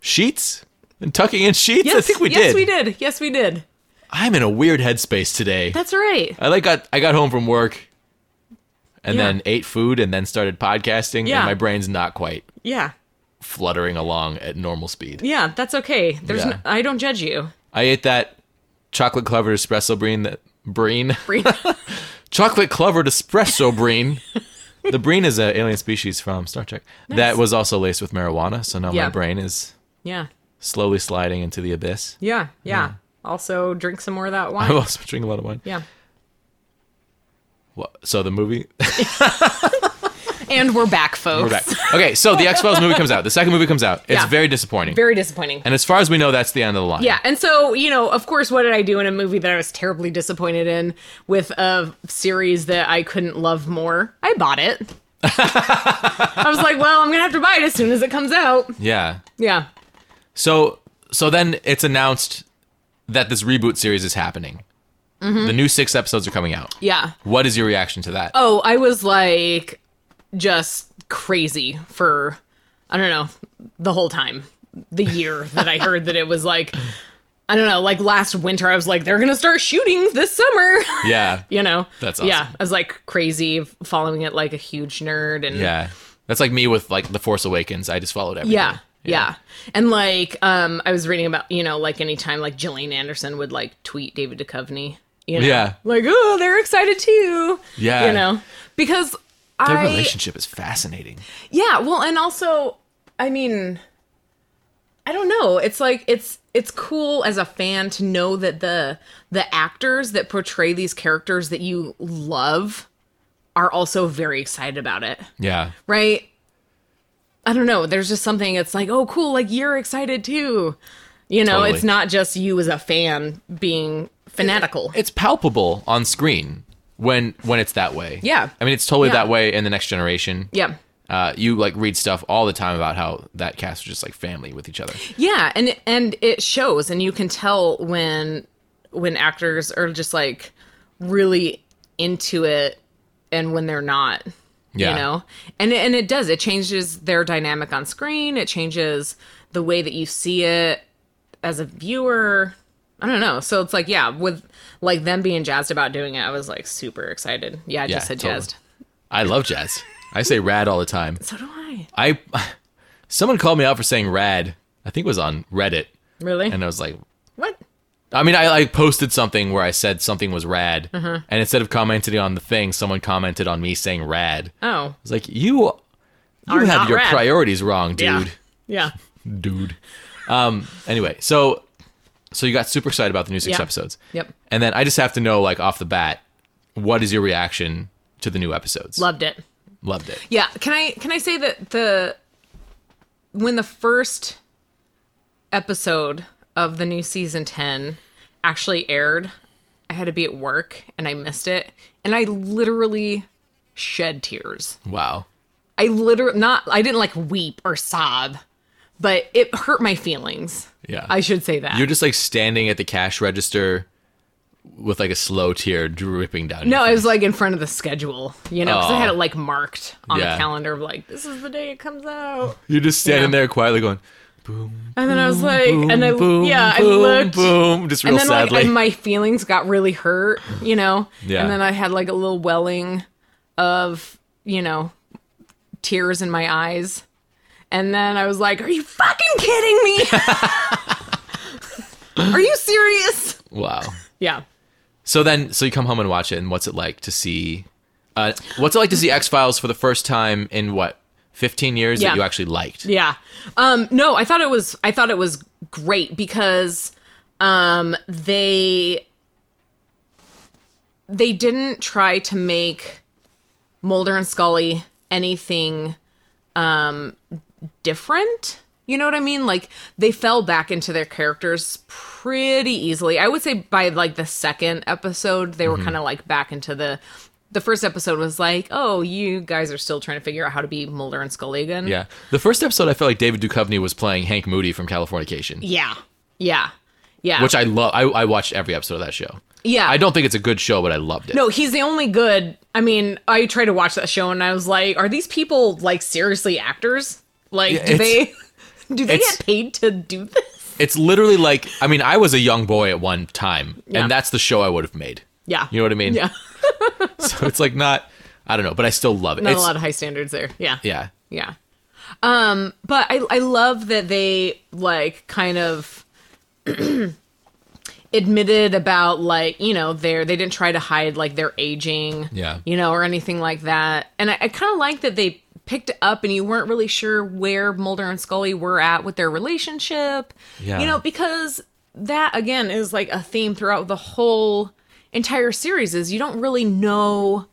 sheets and tucking in sheets? yes, I think we yes, did. Yes, we did. Yes, we did. I'm in a weird headspace today. That's right. I like got I got home from work and Yeah. then ate food and then started podcasting Yeah. and my brain's not quite Yeah, fluttering along at normal speed. Yeah, that's okay. There's Yeah. no, I don't judge you. I ate that chocolate covered espresso breen that breen Breen. chocolate covered espresso breen. the breen is an alien species from Star Trek that was also laced with marijuana. So now my brain is yeah. slowly sliding into the abyss. Yeah, yeah. Also, drink some more of that wine. I also drink a lot of wine. yeah. What, so the movie And we're back, folks. we're back. Okay, so the X Files movie comes out. The second movie comes out. It's Yeah. very disappointing. Very disappointing. and as far as we know, that's the end of the line. Yeah, and so you know, of course, what did I do in a movie that I was terribly disappointed in with a series that I couldn't love more? I bought it. I was like, well, I'm gonna have to buy it as soon as it comes out. Yeah. Yeah, So so then it's announced that this reboot series is happening. Mm-hmm. The new six episodes are coming out. yeah. What is your reaction to that? Oh, I was like just crazy for I don't know the whole time, the year that I heard that it was like. I don't know, like last winter, I was like, they're gonna start shooting this summer. Yeah. you know That's yeah i was like crazy following it like a huge nerd and Yeah. That's like me with like The Force Awakens. I just followed everything. yeah yeah and like um i was reading about you know like anytime like Gillian anderson would like tweet david Duchovny, you know Yeah. like oh they're excited too Yeah. you know because Their i relationship is fascinating. yeah well and also i mean i don't know it's like it's it's cool as a fan to know that the the actors that portray these characters that you love are also very excited about it Yeah. right i don't know there's just something it's like oh cool like you're excited too you know Totally. it's not just you as a fan being fanatical It's palpable on screen when when it's that way. Yeah. I mean, it's totally Yeah. that way in the next generation. yeah Uh, you like read stuff all the time about how that cast was just like family with each other. Yeah, and and it shows, and you can tell when when actors are just like really into it, and when they're not. Yeah. You know, and and it does. It changes their dynamic on screen. It changes the way that you see it as a viewer. I don't know. So it's like, yeah, with like them being jazzed about doing it, I was like super excited. Yeah, I Yeah, just said totally. jazzed. I love jazz. I say rad all the time. So do I. I someone called me out for saying rad. I think it was on Reddit, Really? and I was like, what? I mean, I like posted something where I said something was rad, Mm-hmm. and instead of commenting on the thing, someone commented on me saying rad. Oh, I was like, you, you Are not your rad. priorities wrong, yeah, dude. yeah. Dude. Um. Anyway, so so you got super excited about the new six Yeah. episodes. Yep. And then I just have to know, like off the bat, what is your reaction to the new episodes? Loved it. Loved it. Yeah, can I can I say that the when the first episode of the new season 10 actually aired, I had to be at work and I missed it and I literally shed tears. Wow. I literally not I didn't like weep or sob, but it hurt my feelings. Yeah. I should say that. You're just like standing at the cash register with like a slow tear dripping down. no, your I was like in front of the schedule, you know, because I had Oh. it like marked on Yeah. the calendar of like this is the day it comes out. You're just standing Yeah. there quietly going, boom. And then I was like, and I boom, yeah, I boom, looked, boom, just real and then sadly. like I, my feelings got really hurt, you know. Yeah. And then I had like a little welling of you know tears in my eyes, and then I was like, "Are you fucking kidding me? Are you serious?" wow. Yeah. So then, so you come home and watch it, and what's it like to see? Uh, what's it like to see X Files for the first time in what 15 years Yeah. that you actually liked? Yeah. Um no, I thought it was I thought it was great because um they they didn't try to make Mulder and Scully anything um different. You know what I mean? Like they fell back into their characters pretty easily. I would say by like the second episode, they were mm-hmm. kind of like back into the the first episode was like, "Oh, you guys are still trying to figure out how to be Mulder and Scully again." Yeah. The first episode, I felt like David Duchovny was playing Hank Moody from Californication, Yeah. Yeah. Yeah. which I love. I, I watched every episode of that show. yeah. I don't think it's a good show, but I loved it. No, he's the only good. I mean, I tried to watch that show and I was like, are these people like seriously actors? Like, Yeah, do they do they get paid to do this? It's literally like I mean, I was a young boy at one time, Yeah. and that's the show I would have made. Yeah. You know what I mean? Yeah. So it's like not. I don't know, but I still love it. Not It's- a lot of high standards there. Yeah. Yeah. Yeah. Um, but I I love that they like kind of admitted about like you know their they didn't try to hide like their aging Yeah. you know or anything like that and i, I kind of like that they picked up and you weren't really sure where mulder and scully were at with their relationship Yeah. you know because that again is like a theme throughout the whole entire series is you don't really know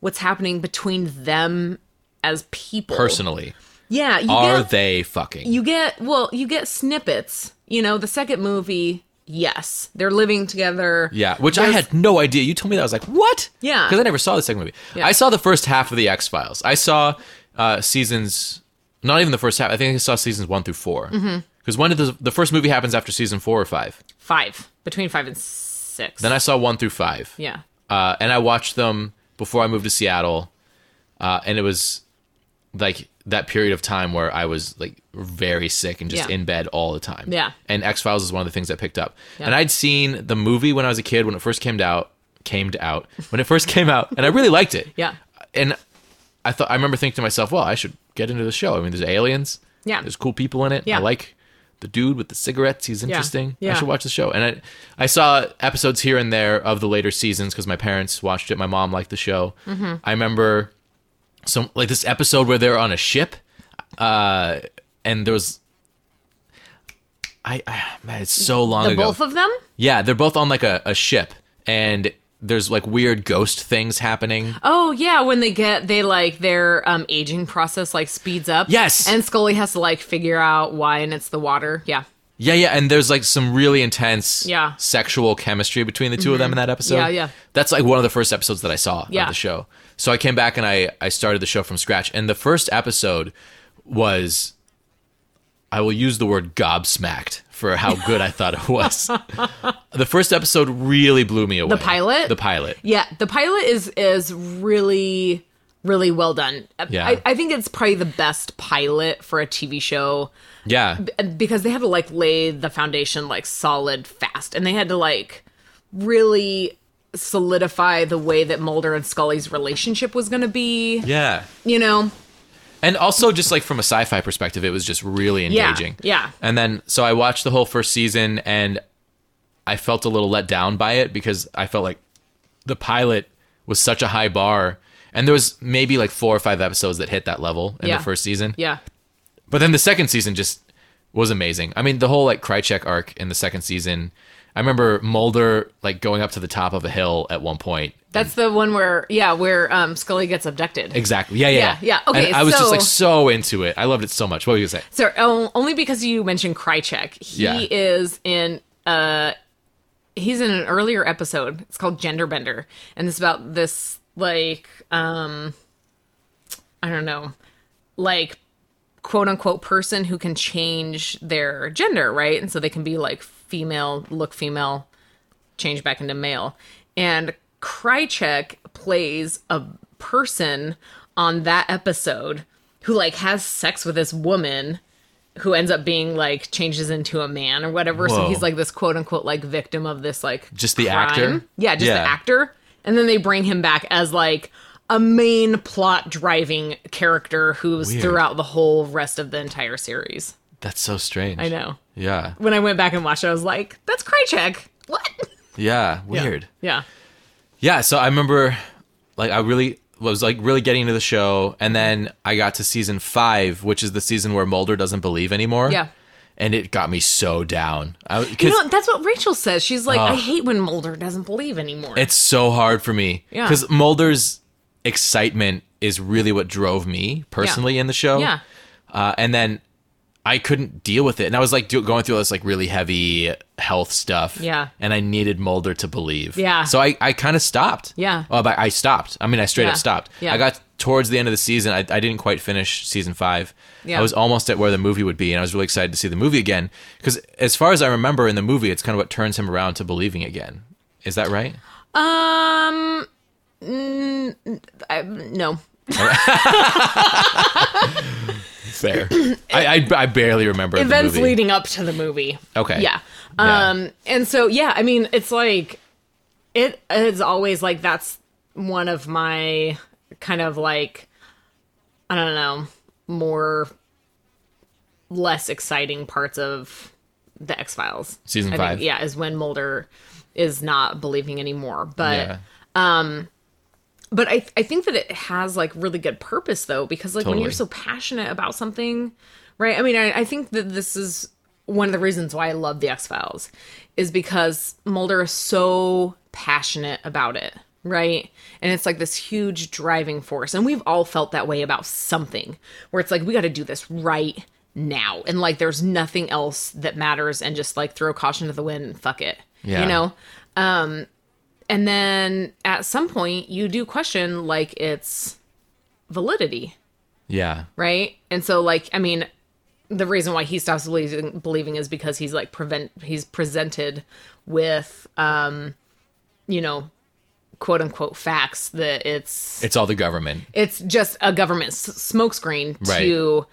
what's happening between them as people Personally, yeah you are get, they fucking? you get well you get snippets you know the second movie yes they're living together yeah, which I had no idea. You told me that I was like, what? Yeah. because I never saw the second movie. Yeah. I saw the first half of the X Files. I saw uh, seasons, not even the first half. I think I saw seasons one through four. Because Mm-hmm. when did the the first movie happens after season four or five? five between five and six Then I saw one through five. yeah uh, and I watched them before I moved to Seattle, uh, and it was like that period of time where I was like very sick and just Yeah. in bed all the time. Yeah. and X Files is one of the things I picked up. Yeah. And I'd seen the movie when I was a kid when it first came out, came out when it first came out, and I really liked it. Yeah. and I thought I remember thinking to myself, well, I should get into the show. I mean, there's aliens. Yeah. there's cool people in it. Yeah. I like the dude with the cigarettes. He's interesting. Yeah. I should watch the show. And I, I saw episodes here and there of the later seasons because my parents watched it. My mom liked the show. Mm-hmm. I remember some like this episode where they're on a ship, uh, and there was. I, I man, it's so long ago. the ago. both of them yeah, they're both on like a, a ship, and there's like weird ghost things happening. oh yeah when they get they like their um aging process like speeds up Yes. and scully has to like figure out why and it's the water yeah Yeah, yeah, and there's like some really intense Yeah. Mm-hmm. sexual chemistry between the two of them in that episode. Yeah, yeah. That's like one of the first episodes that I saw Yeah. of the show. So I came back and I I started the show from scratch. And the first episode was I will use the word gobsmacked for how good I thought it was. the first episode really blew me away. The pilot? The pilot. yeah the pilot is is really really well done Yeah. I, I think it's probably the best pilot for a tv show Yeah. because they had to like lay the foundation like solid fast and they had to like really solidify the way that Mulder and Scully's relationship was going to be, Yeah. you know. And also, just like from a sci-fi perspective, it was just really Yeah, engaging. yeah. And then, so I watched the whole first season, and I felt a little let down by it because I felt like the pilot was such a high bar, and there was maybe like four or five episodes that hit that level in Yeah. the first season. Yeah. But then the second season just was amazing. I mean, the whole like Krychek arc in the second season. I remember Mulder like going up to the top of a hill at one point. That's the one where yeah, where um Scully gets abducted. Exactly. Yeah, yeah, Yeah, yeah. Okay, And I was just like so into it. I loved it so much. What were you gonna say? So oh, only because you mentioned Krychek, he Yeah. is in uh he's in an earlier episode. It's called Gender Bender, and it's about this like um I don't know, like quote unquote person who can change their gender, right? And so they can be like female, look female, change back into male. And Krychek plays a person on that episode who like has sex with this woman who ends up being like changes into a man or whatever. So he's like this quote unquote like victim of this like Just the crime. actor? Yeah, just Yeah. the actor. And then they bring him back as like a main plot driving character who's throughout the whole rest of the entire series. That's so strange. I know. Yeah. When I went back and watched it, I was like, that's Krychek. What? Yeah. Weird. Yeah. Yeah. So I remember, like, I really was like really getting into the show, and then I got to season five, which is the season where Mulder doesn't believe anymore. Yeah. And it got me so down. I, You know, that's what Rachel says. She's like, I Oh. hate when Mulder doesn't believe anymore. it's so hard for me. Yeah. Because Mulder's excitement is really what drove me personally in the show. Yeah. Uh, and then I couldn't deal with it, and I was like do- going through this like really heavy health stuff. Yeah. And I needed Mulder to believe. Yeah. So I, I kind of stopped. Yeah. Oh, but I stopped. I mean, I straight Yeah. up stopped. Yeah. I got towards the end of the season. I, I didn't quite finish season five. Yeah. I was almost at where the movie would be, and I was really excited to see the movie again. Because as far as I remember in the movie, it's kind of what turns him around to believing again. Is that right? um, mm, I, no. Fair. I, I I barely remember Events leading up to the movie. Okay. Yeah. Yeah. Um, and so, yeah, I mean, it's like, it is always like, that's one of my kind of like, I don't know, more less exciting parts of the X Files. Season I five. Think, yeah, is when Mulder is not believing anymore. But yeah. But I I think that it has like really good purpose though because like when you're so passionate about something, right? I mean, I, I think that this is one of the reasons why I love the X Files is because Mulder is so passionate about it, right? And it's like this huge driving force, and we've all felt that way about something where it's like we got to do this right now, and like there's nothing else that matters, and just like throw caution to the wind, and fuck it, Yeah. you know. Um, And then at some point, you do question like its validity, Yeah. right? And so, like, I mean, the reason why he stops believing, believing is because he's like prevent he's presented with, um, you know, quote unquote facts that it's It's all the government. it's just a government s- smokescreen Right. to,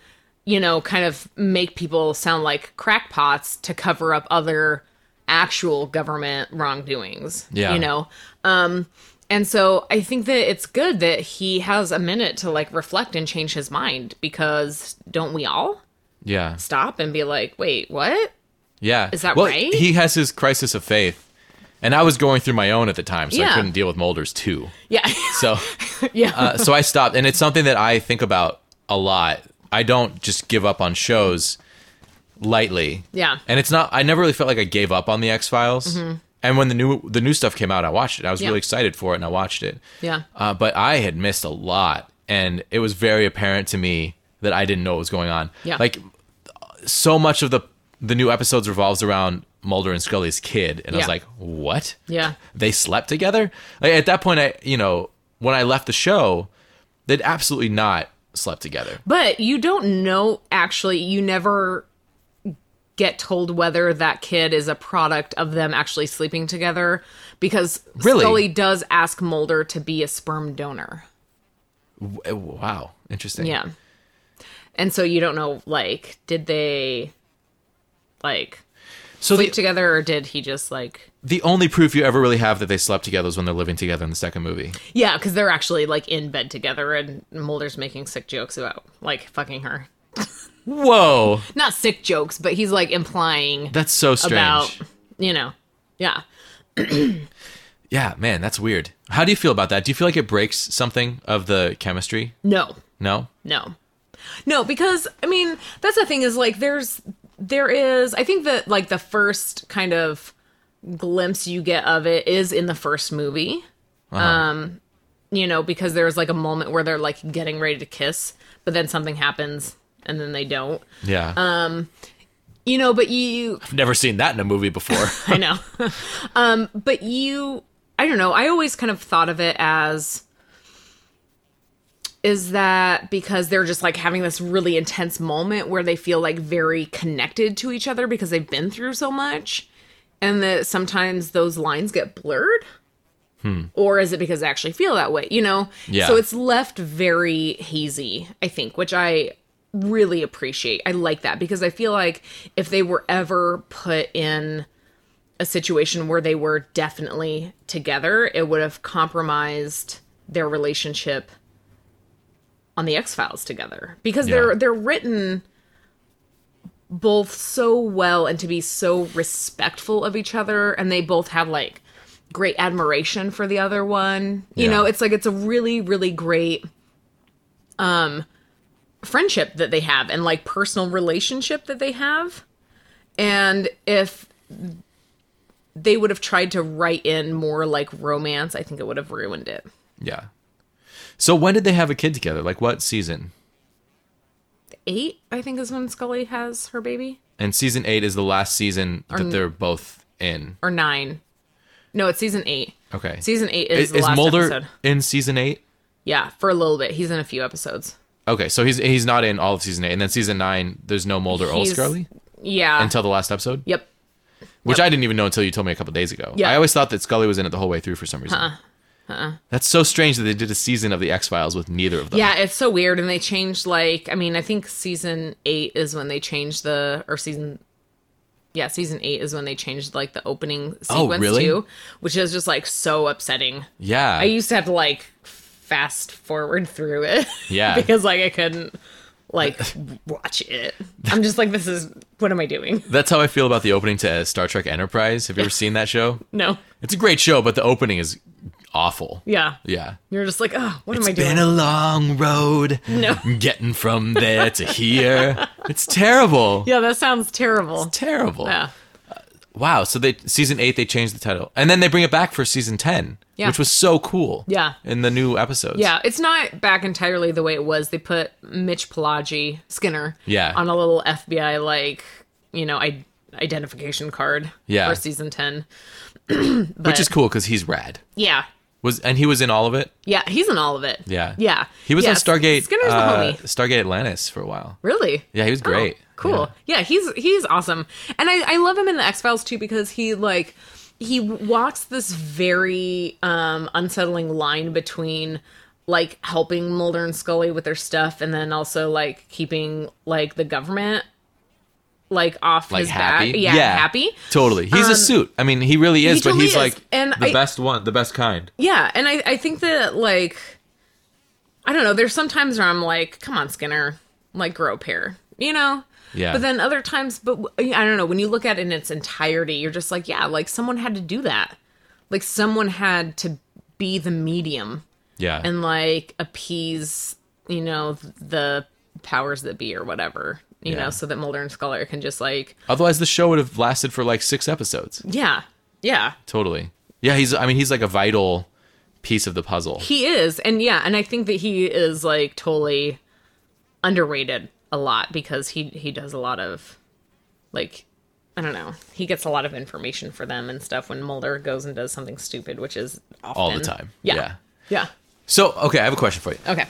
you know, kind of make people sound like crackpots to cover up other actual government wrongdoings. Yeah. You know? Um, and so I think that it's good that he has a minute to like reflect and change his mind because don't we all Yeah. stop and be like, wait, what? Yeah. Is that well, right? He has his crisis of faith. And I was going through my own at the time, so I couldn't deal with Mulder's too. Yeah. So yeah. uh, so I stopped, and it's something that I think about a lot. I don't just give up on shows lightly. Yeah. and it's not. I never really felt like I gave up on the X Files. And when the new the new stuff came out, I watched it. I was Mm-hmm. Yeah. really excited for it, and I watched it. yeah. Uh, but I had missed a lot, and it was very apparent to me that I didn't know what was going on. Yeah. Like so much of the the new episodes revolves around Mulder and Scully's kid, and I was like, what? Yeah. they slept together. Like, at that point, I you know when I left the show, they'd absolutely not slept together. But you don't know actually, you never get told whether that kid is a product of them actually sleeping together because Really? Scully does ask Mulder to be a sperm donor. Eh, wow, interesting. Yeah. And so you don't know like did they like So sleep the together or did he just like the only proof you ever really have that they slept together is when they're living together in the second movie. Yeah, cuz they're actually like in bed together and Mulder's making sick jokes about like fucking her. Whoa, Not sick jokes, but he's like implying that's so strange. about you know. Yeah. Yeah, man, that's weird. How do you feel about that? Do you feel like it breaks something of the chemistry? No. No. No. No, because I mean, that's the thing is like there's there is I think that like the first kind of glimpse you get of it is in the first movie. Um you know, because there's like a moment where they're like getting ready to kiss, but then something happens and then they don't. Yeah. Uh, You know, but you I've never seen that in a movie before. I know. um, but you, I don't know. I always kind of thought of it as is that because they're just like having this really intense moment where they feel like very connected to each other because they've been through so much and that sometimes those lines get blurred? Or is it because they actually feel that way? You know? Yeah. So it's left very hazy, I think, which I really appreciate. I like that because I feel like if they were ever put in a situation where they were definitely together, it would have compromised their relationship on the X Files together because Yeah. they're they're written both so well and to be so respectful of each other and they both have like great admiration for the other one. You Yeah. know, it's like it's a really really great um friendship that they have and like personal relationship that they have. And if they would have tried to write in more like romance, I think it would have ruined it. yeah. So when did they have a kid together? Like what season? Eight, I think, is when Scully has her baby, And season eight is the last season that they're both in. or nine. No, it's season eight. Okay. Season eight is, is, the is last Mulder episode. in season eight? Yeah, for a little bit. He's in a few episodes. Okay, so he's he's not in all of season eight, and then season nine, there's no Mulder or He's- Scully Yeah. until the last episode, yep. which I didn't even know until you told me a couple days ago. Yeah. I always thought that Scully was in it the whole way through for some reason. Uh-uh. That's so strange that they did a season of the X Files with neither of them. Yeah, it's so weird. And they changed, like, I mean, I think season eight is when they changed the, or season, yeah, season eight is when they changed, like, the opening Oh, sequence, really? too, which is just, like, so upsetting. yeah, I used to have to, like, fast forward through it. Yeah. because, like, I couldn't like watch it. I'm just like, this is what am I doing? That's how I feel about the opening to uh, Star Trek Enterprise. Have you ever seen that show? No. It's a great show, but the opening is awful. Yeah. Yeah. You're just like, oh, what It's am I doing? It's been a long road. No. Getting from there to here. It's terrible. yeah, that sounds terrible. Terrible. Yeah. Wow. So they season eight they changed the title, and then they bring it back for season ten, Yeah. which was so cool. Yeah. In the new episodes. Yeah, it's not back entirely the way it was. They put Mitch Pileggi Skinner Yeah. on a little FBI like, you know, I- identification card Yeah. for season 10. which is cool because he's rad. Yeah. Was and he was in all of it. Yeah, he's in all of it. Yeah. Yeah. He was Yeah, on Stargate. Skinner's the uh, homie. Stargate Atlantis for a while. Really? Yeah, he was great. Oh, cool. Yeah. he's he's awesome. And I, I love him in the X Files too because he like he walks this very um unsettling line between like helping Mulder and Scully with their stuff and then also like keeping like the government like off Like his happy. back. Yeah, happy. Totally. He's a suit. I mean, he really is, but totally he's is. like And the I- best one, the best kind. Yeah, and I, I think that like I don't know, there's some times where I'm like, come on, Skinner, like grow a pair, you know? Yeah. But then other times, but I don't know, when you look at it in its entirety, you're just like, yeah, like someone had to do that. Like someone had to be the medium Yeah. and like appease, you know, the powers that be or whatever, you Yeah. know, so that Mulder and Scully can just like, Otherwise, the show would have lasted for like six episodes. yeah, yeah, Totally. Yeah, he's. I mean, he's like a vital piece of the puzzle. He is, and yeah, and I think that he is like totally underrated a lot because he he does a lot of like I don't know. He gets a lot of information for them and stuff when Mulder goes and does something stupid, which is often. All the time. Yeah. Yeah. Yeah. So, okay, I have a question for you. Okay.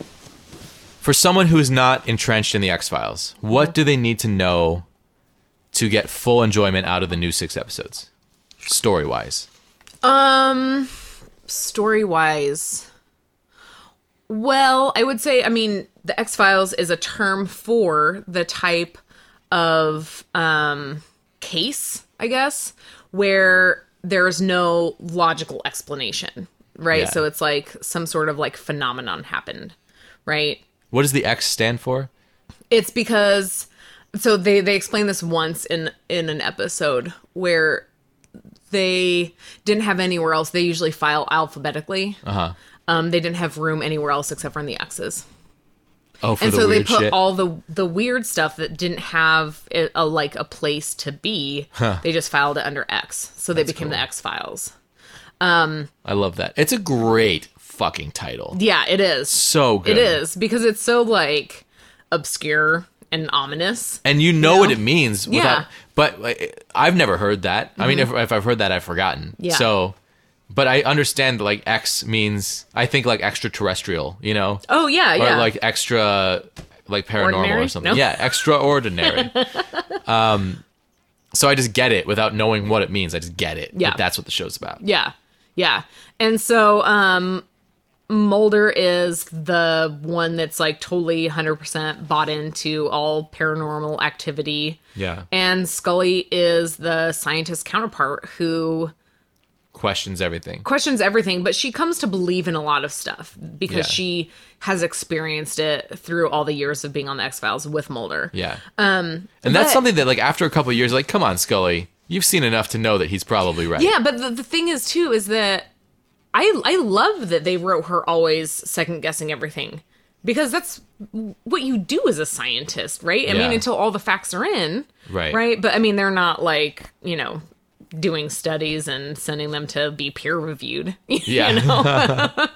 For someone who is not entrenched in the X Files, what Mm-hmm. do they need to know to get full enjoyment out of the new six episodes, story wise? Um story wise well, I would say I mean the X-Files is a term for the type of um case, I guess, where there's no logical explanation, right? Yeah. So it's like some sort of like phenomenon happened, right? What does the X stand for? It's because so they they explained this once in in an episode where they didn't have anywhere else. They usually file alphabetically. Uh huh. Um, they didn't have room anywhere else except for in the X's, Oh, for and the so they put shit. all the the weird stuff that didn't have a, a like a place to be. They just filed it under X, so they became the. X Files. Um, I love that. It's a great fucking title. Yeah, it is. So good. It is because it's so like obscure and ominous. and you know You what it means without Yeah. Mm-hmm. but i've never heard that i mean if, if i've heard that i've forgotten Yeah. so but i understand like x means i think like extraterrestrial you know Oh yeah, or yeah. like extra like paranormal Ordinary? or something No. yeah extraordinary um so i just get it without knowing what it means i just get it Yeah. that that's what the show's about Yeah. Yeah. And so um Mulder is the one that's like totally 100% bought into all paranormal activity. yeah And Scully is the scientist counterpart who questions everything questions everything, but she comes to believe in a lot of stuff because Yeah. she has experienced it through all the years of being on the X Files with Mulder. yeah um and that's but- something that like after a couple of years like come on scully you've seen enough to know that he's probably right Yeah, but the, the thing is too is that I I love that they wrote her always second guessing everything because that's what you do as a scientist, right? I Yeah. mean, until all the facts are in, Right. Right, but I mean, they're not like you know doing studies and sending them to be peer reviewed. Yeah. you know?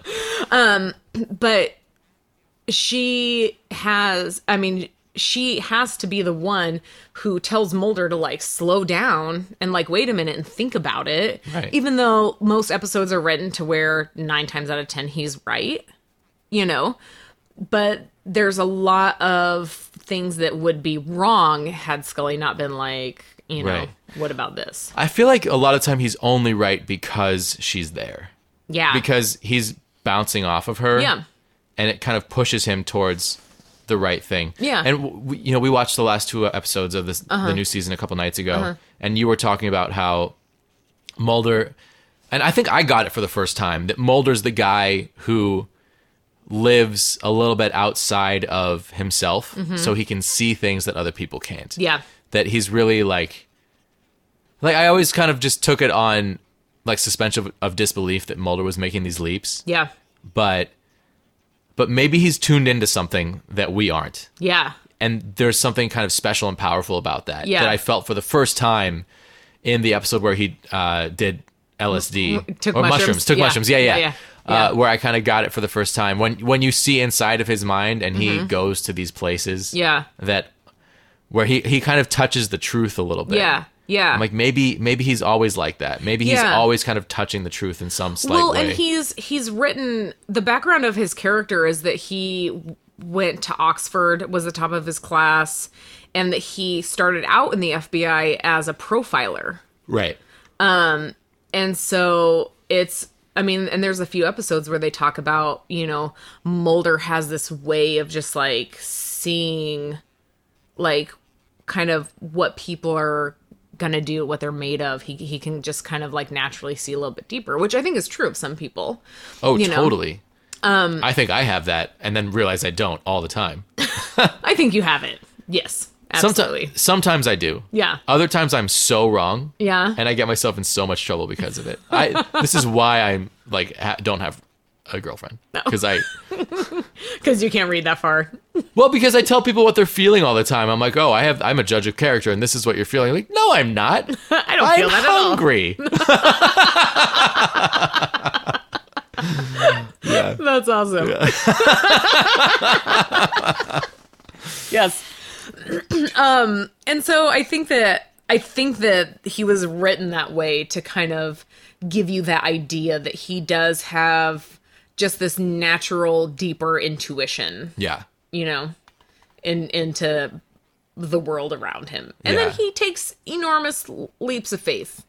um, but she has. I mean. She has to be the one who tells Mulder to like slow down and like wait a minute and think about it. Right. Even though most episodes are written to where nine times out of ten he's right, you know. But there's a lot of things that would be wrong had Scully not been like, you know, Right. what about this? I feel like a lot of time he's only right because she's there. Yeah. Because he's bouncing off of her. Yeah. And it kind of pushes him towards the right thing. Yeah. Uh-huh. And we, you know, we watched the last two episodes of this the new season a couple nights ago, and you were talking about how Mulder, and I think I got it for the first time that Mulder's the guy who lives a little bit outside of himself so he can see things that other people can't. Mm-hmm. Yeah. That he's really like like I always kind of just took it on like suspension of, of disbelief that Mulder was making these leaps, Yeah. but but maybe he's tuned into something that we aren't. Yeah. And there's something kind of special and powerful about that Yeah. that I felt for the first time in the episode where he uh, did LSD Took or mushrooms. Took Yeah. mushrooms. Yeah, yeah. Yeah, yeah. Uh, where I kind of got it for the first time when when you see inside of his mind and he goes to these places. Mm-hmm. Yeah. That where he he kind of touches the truth a little bit. Yeah. Yeah. I'm like maybe maybe he's always like that. Maybe he's Yeah. always kind of touching the truth in some slight well, way. and he's he's written the background of his character is that he went to Oxford, was the top of his class, and that he started out in the FBI as a profiler. right. Um And so it's I mean, and there's a few episodes where they talk about, you know, Mulder has this way of just like seeing like kind of what people are gonna do, what they're made of. He he can just kind of like naturally see a little bit deeper, which I think is true of some people. Oh, you know. totally. Um, I think I have that, and then realize I don't all the time. I think you have it. Yes. Absolutely. Sometimes, sometimes I do. Yeah. Other times I'm so wrong. Yeah. And I get myself in so much trouble because of it. I this is why I'm like ha- don't have a girlfriend because I Because you can't read that far. well because I tell people what they're feeling all the time. I'm like, oh, I have I'm a judge of character, and this is what you're feeling. Like, no, I'm not. I don't I'm feel that at all. I'm hungry. yeah. That's awesome. yes. um, and so I think that I think that he was written that way to kind of give you that idea that he does have just this natural, deeper intuition, Yeah. you know, in into the world around him. And Yeah. then he takes enormous leaps of faith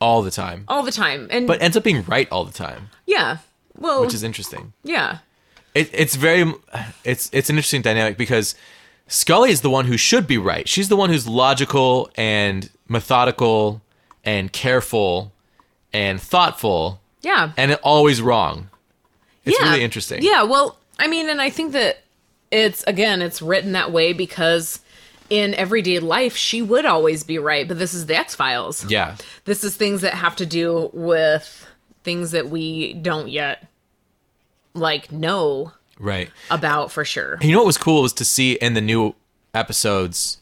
All the time. all the time. And But ends up being right all the time, yeah. Well, which is interesting. yeah. it, it's very it's it's an interesting dynamic because Scully is the one who should be right. She's the one who's logical and methodical and careful and thoughtful Yeah. and always wrong. It's Yeah. really interesting. Yeah, well, I mean, and I think that it's again, it's written that way because in everyday life she would always be right, but this is the X Files. Yeah. This is things that have to do with things that we don't yet like know Right. about for sure. You know what was cool was to see in the new episodes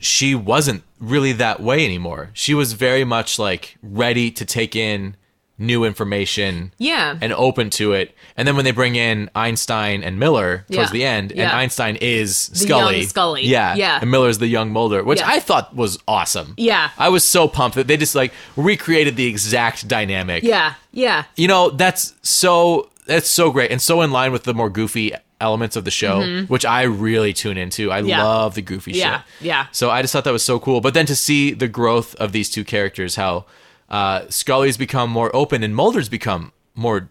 she wasn't really that way anymore. She was very much like ready to take in new information Yeah. and open to it. And then when they bring in Einstein and Miller towards Yeah. the end, and Einstein is Scully. Scully. Yeah. Yeah. And Miller's the young Mulder, which Yeah. I thought was awesome. Yeah. I was so pumped that they just like recreated the exact dynamic. yeah. Yeah. You know, that's so that's so great and so in line with the more goofy elements of the show, which I really tune into. I Mm-hmm. Yeah. love the goofy Yeah. shit. Yeah. So I just thought that was so cool. But then to see the growth of these two characters, how uh, Scully's become more open and Mulder's become more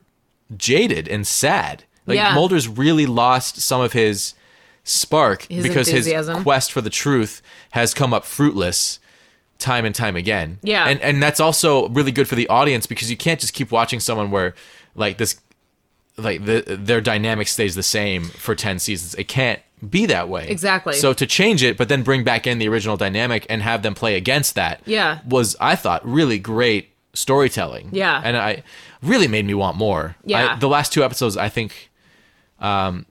jaded and sad. Like Yeah. Mulder's really lost some of his spark His because his quest for the truth has come up fruitless time and time again. Yeah. And and that's also really good for the audience because you can't just keep watching someone where like this like the, their dynamic stays the same for 10 seasons. It can't be that way. Exactly. So to change it but then bring back in the original dynamic and have them play against that Yeah. was I thought really great storytelling. Yeah. And I really made me want more. Yeah. I, the last two episodes I think um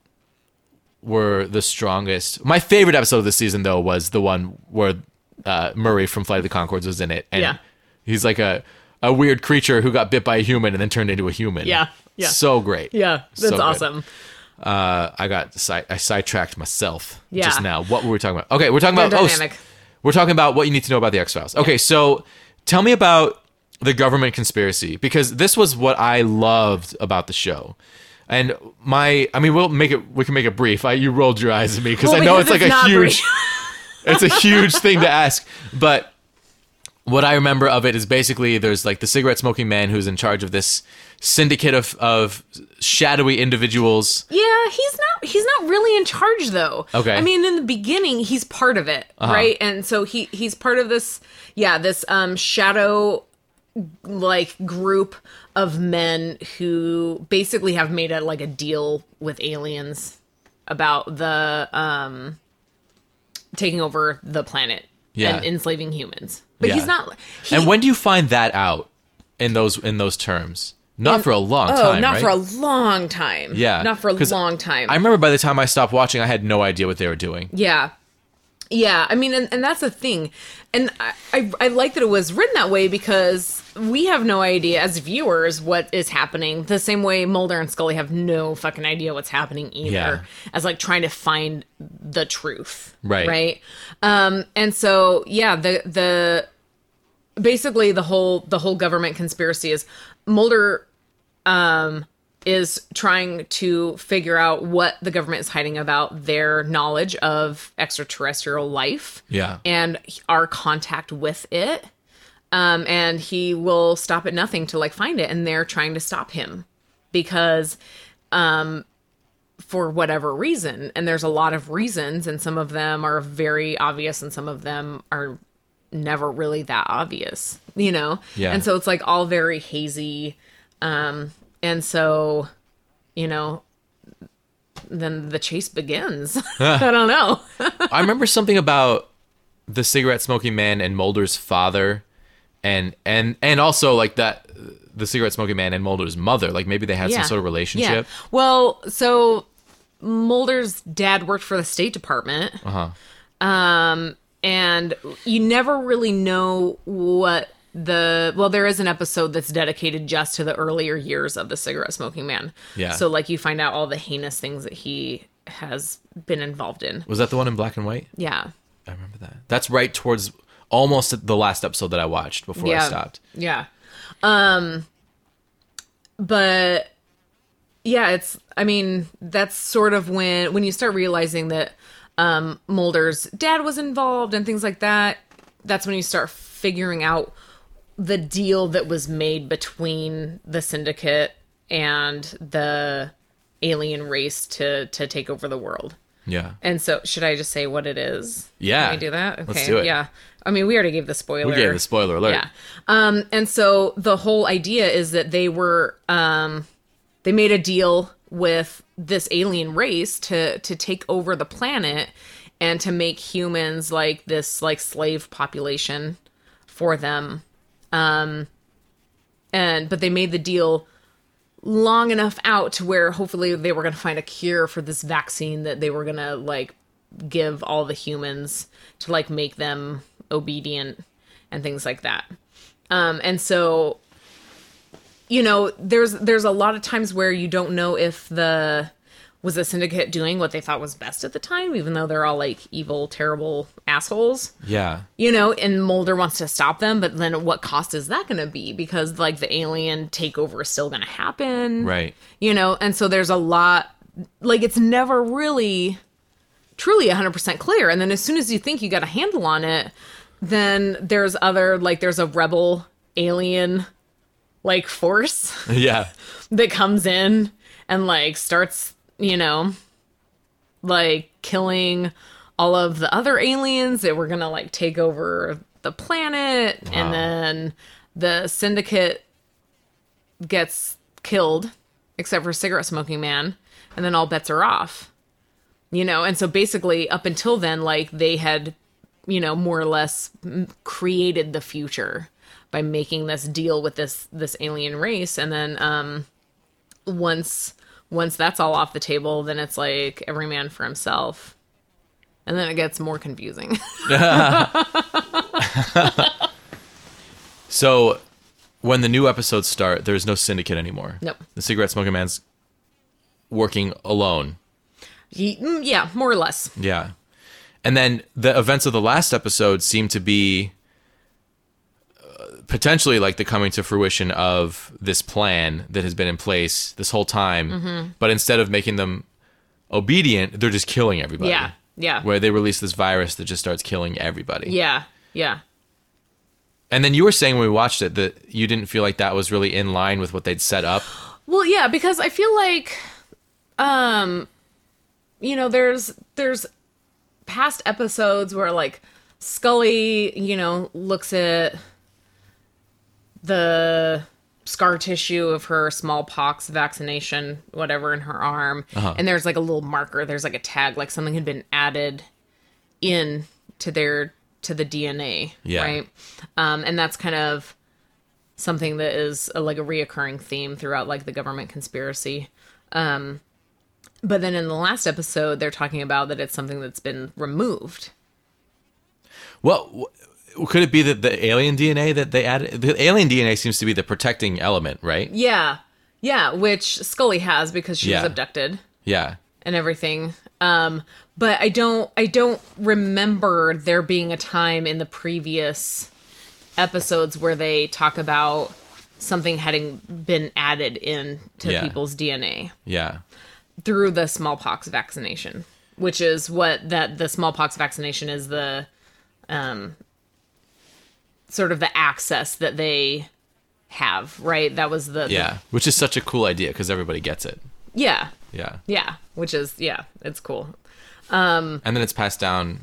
were the strongest. My favorite episode of the season though was the one where uh, Murray from Flight of the Conchords was in it and Yeah. he's like a a weird creature who got bit by a human and then turned into a human. Yeah. Yeah. So great. Yeah. That's So good. Uh, I got side, I sidetracked myself Yeah. just now. What were we talking about? Okay, we're talking They're about oh, we're talking about what you need to know about the X Files. Okay, so tell me about the government conspiracy because this was what I loved about the show. And my, I mean, we'll make it. We can make it brief. I, you rolled your eyes at me because Well, I know because it's like it's a huge, it's a huge thing to ask. But what I remember of it is basically there's like the cigarette smoking man who's in charge of this syndicate of of shadowy individuals. Yeah, he's not he's not really in charge though. Okay. Uh-huh. I mean in the beginning he's part of it, right? And so he he's part of this yeah, this um shadow like group of men who basically have made a like a deal with aliens about the um taking over the planet Yeah. and enslaving humans. But Yeah. he's not he, and when do you find that out in those in those terms? Not for a long Oh, time, not right? for a long time. Yeah, Not for a long time. I remember by the time I stopped watching, I had no idea what they were doing. Yeah. Yeah, I mean, and, and that's the thing. And I, I, I like that it was written that way because we have no idea as viewers what is happening. The same way Mulder and Scully have no fucking idea what's happening either. Yeah. As like trying to find the truth. Right. Right. Um, and so yeah, the the basically the whole the whole government conspiracy is Mulder um is trying to figure out what the government is hiding about their knowledge of extraterrestrial life Yeah. and our contact with it um and he will stop at nothing to like find it. And they're trying to stop him because um for whatever reason and there's a lot of reasons and some of them are very obvious and some of them are never really that obvious you know? Yeah. and so it's like all very hazy. Um and so you know then the chase begins. I don't know. I remember something about the cigarette smoking man and Mulder's father, and and and also like that the cigarette smoking man and Mulder's mother. Like maybe they had some sort of relationship. Yeah. Well, so Mulder's dad worked for the State Department. Uh huh. Um, and you never really know what the well there is an episode that's dedicated just to the earlier years of the cigarette smoking man Yeah. so like you find out all the heinous things that he has been involved in Was that the one in black and white? yeah I remember that. That's right towards almost the last episode that I watched before I stopped. Yeah. Um but yeah, it's I mean, that's sort of when when you start realizing that um Mulder's dad was involved and things like that, that's when you start figuring out the deal that was made between the syndicate and the alien race to to take over the world. Yeah. And so, should I just say what it is? Yeah. Can we do that? Okay. Let's do it. Yeah. I mean, we already gave the spoiler. We gave the spoiler alert. Yeah. Um, and so the whole idea is that they were um, they made a deal with this alien race to to take over the planet and to make humans like this like slave population for them. Um, and but they made the deal long enough out to where hopefully they were going to find a cure for this vaccine that they were going to like give all the humans to like make them obedient and things like that. Um and so you know, there's there's a lot of times where you don't know if the was the syndicate doing what they thought was best at the time even though they're all like evil terrible assholes Yeah. you know, and Mulder wants to stop them, but then what cost is that going to be? Because like the alien takeover is still going to happen, Right. You know, and so there's a lot, like it's never really, truly 100% clear. And then as soon as you think you got a handle on it, then there's other like there's a rebel alien like force Yeah. that comes in and like starts, you know, like killing all of the other aliens that were gonna like take over the planet, Wow. and then the syndicate gets killed, except for cigarette smoking man, and then all bets are off. You know, and so basically, up until then, like they had, you know, more or less created the future by making this deal with this this alien race, and then um, once once that's all off the table, then it's like every man for himself, and then it gets more confusing. So when the new episodes start, there's no syndicate anymore. Nope. The cigarette smoking man's working alone. Ye- mm, yeah, more or less. Yeah. And then the events of the last episode seem to be potentially like the coming to fruition of this plan that has been in place this whole time. Mm-hmm. But instead of making them obedient, they're just killing everybody. Yeah, yeah, Where they release this virus that just starts killing everybody. yeah, yeah. And then you were saying when we watched it that you didn't feel like that was really in line with what they'd set up. Well, yeah, because I feel like, um, you know, there's there's past episodes where like Scully, you know, looks at the scar tissue of her smallpox vaccination, whatever, in her arm. Uh-huh. And there's like a little marker. There's like a tag, like something had been added in to their to the DNA. Yeah. Right. Um, and that's kind of something that is a, like a reoccurring theme throughout like the government conspiracy. Um, but then in the last episode, they're talking about that it's something that's been removed. Well, could it be that the alien DNA that they added? The alien DNA seems to be the protecting element, right? Yeah. Yeah, which Scully has because she was abducted Yeah. and everything. Um, but I don't I don't remember there being a time in the previous episodes where they talk about something having been added in to Yeah. people's DNA Yeah. through the smallpox vaccination, which is what that the smallpox vaccination is the um sort of the access that they have, right? That was the, the Yeah. Which is such a cool idea because everybody gets it. yeah. Yeah. Yeah, which is yeah, it's cool. Um, and then it's passed down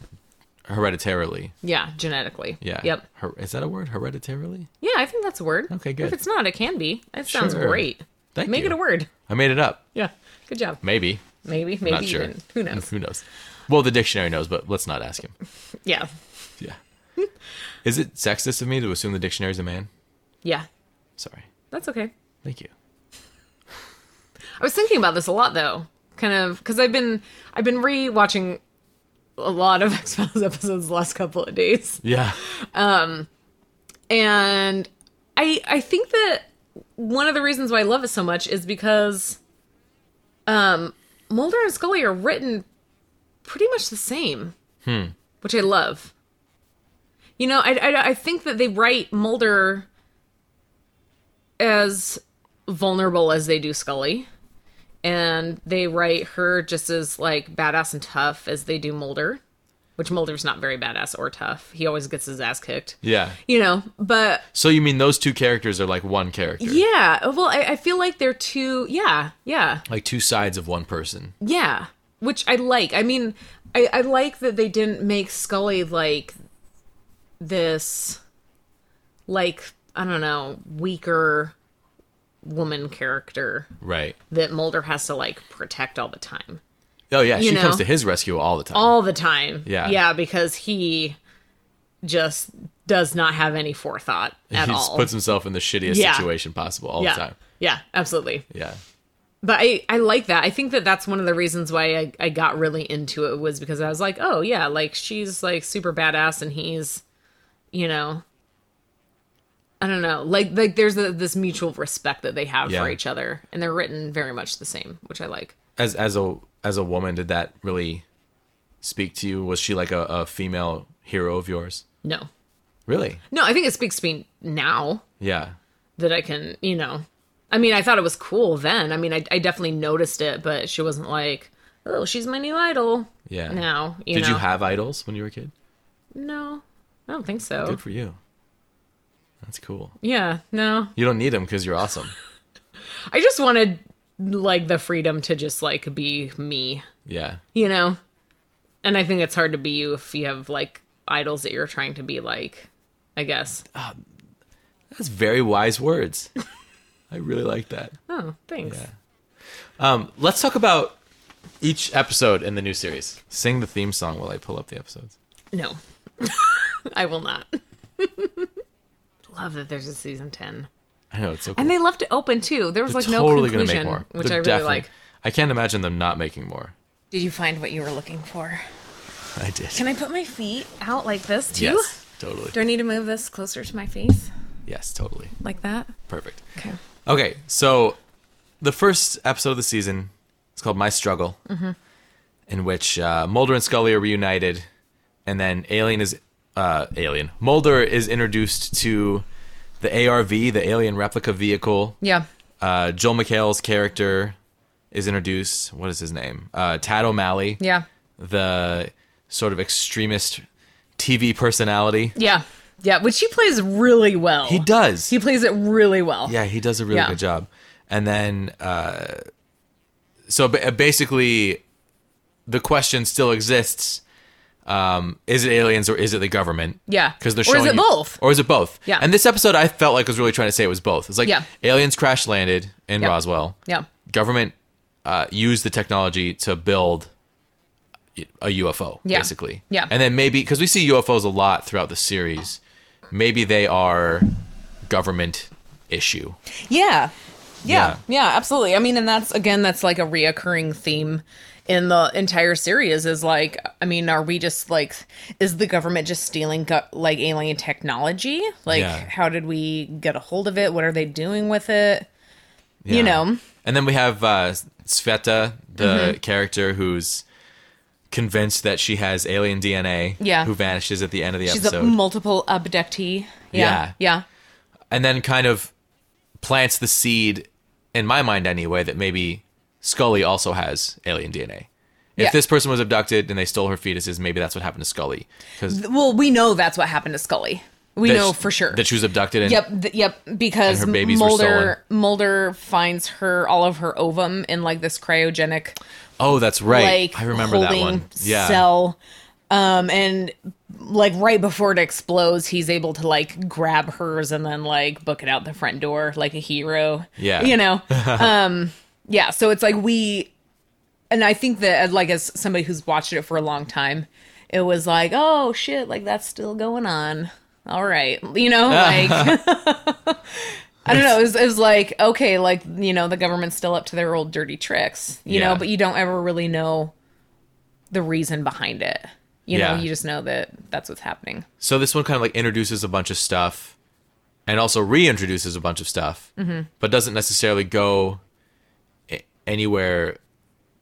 hereditarily. Yeah, genetically. Yeah. Yep. Her- is that a word? Hereditarily? Yeah, I think that's a word. Okay, good. If it's not, it can be. It sounds Sure. great. Thank Make you. it a word. I made it up. Yeah. Good job. Maybe. Maybe. Maybe not sure. even. Who knows? Who knows? Well, the dictionary knows, but let's not ask him. Yeah. Yeah. is it sexist of me to assume the dictionary's a man? Yeah. Sorry. That's okay. Thank you. I was thinking about this a lot though. Kind of because I've been I've been re-watching a lot of X Files episodes the last couple of days. Yeah. Um, and I I think that one of the reasons why I love it so much is because um Mulder and Scully are written pretty much the same. hmm. Which I love. You know, I, I I think that they write Mulder as vulnerable as they do Scully. And they write her just as like badass and tough as they do Mulder. Which Mulder's not very badass or tough. He always gets his ass kicked Yeah. you know but So you mean those two characters are like one character? yeah well I, I feel like they're two yeah yeah Like two sides of one person. yeah which i like i mean I, I like that they didn't make scully like this like i don't know weaker woman character Right. that mulder has to like protect all the time Oh yeah, You she comes to his rescue all the time. all the time Yeah. yeah because he just does not have any forethought at he all puts himself in the shittiest Yeah. situation possible all yeah the time. yeah absolutely Yeah. But I, I like that. I think that that's one of the reasons why I, I got really into it was because I was like, oh yeah, like she's like super badass and he's, you know, I don't know, like like there's a, this mutual respect that they have Yeah. for each other, and they're written very much the same, which I like. As as a as a woman, did that really speak to you? Was she like a, a female hero of yours? No, Really? no, I think it speaks to me now Yeah. that I can, you know, I mean, I thought it was cool then. I mean, I, I definitely noticed it, but she wasn't like, oh, she's my new idol. Yeah. Now, you Did know, you have idols when you were a kid? no, I don't think so. Good for you. That's cool. Yeah, no. You don't need them because you're awesome. I just wanted like the freedom to just like be me, Yeah. you know? And I think it's hard to be you if you have like idols that you're trying to be like, I guess. That's very wise words. I really like that. Oh, thanks. Yeah. Um, let's talk about each episode in the new series. Sing the theme song while I pull up the episodes. No. I will not. Love that there's a season 10. I know it's so cool. And they left it open too. There was They're like no conclusion, gonna make more, which They're I really definitely- like. I can't imagine them not making more. Did you find what you were looking for? I did. Can I put my feet out like this too? Yes, totally. Do I need to move this closer to my face? Yes, totally. Like that? Perfect. Okay. Okay, so the first episode of the season is called My Struggle, Mm-hmm. in which uh, Mulder and Scully are reunited, and then Alien is uh, Alien. Mulder is introduced to the ARV, the Alien Replica Vehicle. Yeah. Uh, Joel McHale's character is introduced. What is his name? Uh, Tad O'Malley, Yeah. the sort of extremist TV personality. Yeah. Yeah, which he plays really well. He does. He plays it really well. Yeah, he does a really Yeah. good job. And then, uh, so ba- basically, the question still exists: Um, is it aliens or is it the government? Yeah. because they're showing Or is it you- both? or is it both? Yeah. And this episode, I felt like was really trying to say it was both. It's like Yeah. aliens crash landed in Yep. Roswell. Yeah. Government uh, used the technology to build a UFO, Yeah. basically. Yeah. And then maybe because we see UFOs a lot throughout the series, maybe they are government issue. Yeah. Yeah. Yeah. Yeah, absolutely. I mean, and that's again that's like a reoccurring theme in the entire series is like I mean, are we just like is the government just stealing like alien technology? Like Yeah. how did we get a hold of it? What are they doing with it? Yeah. You know. And then we have uh, Sveta, the Mm-hmm. character who's convinced that she has alien DNA. Yeah. Who vanishes at the end of the She's episode. a multiple abductee. Yeah. Yeah. and then kind of plants the seed, in my mind anyway, that maybe Scully also has alien DNA. If Yeah. this person was abducted and they stole her fetuses, maybe that's what happened to Scully. Because Well, we know that's what happened to Scully. We know for sure. that she was abducted. And, Yep, th- yep. Because Mulder Mulder finds her all of her ovum in like this cryogenic Oh, that's right. like I remember that one. Yeah. cell. Um, and like right before it explodes, he's able to like grab hers and then like book it out the front door like a hero. Yeah. you know. um, yeah. So it's like we, and I think that like as somebody who's watched it for a long time, it was like, oh shit, like that's still going on. All right, you know, like. I don't know. It was, it was like okay, like you know, the government's still up to their old dirty tricks, you Yeah. know, but you don't ever really know the reason behind it. You Yeah. know, you just know that that's what's happening. So this one kind of like introduces a bunch of stuff, and also reintroduces a bunch of stuff, Mm-hmm. but doesn't necessarily go anywhere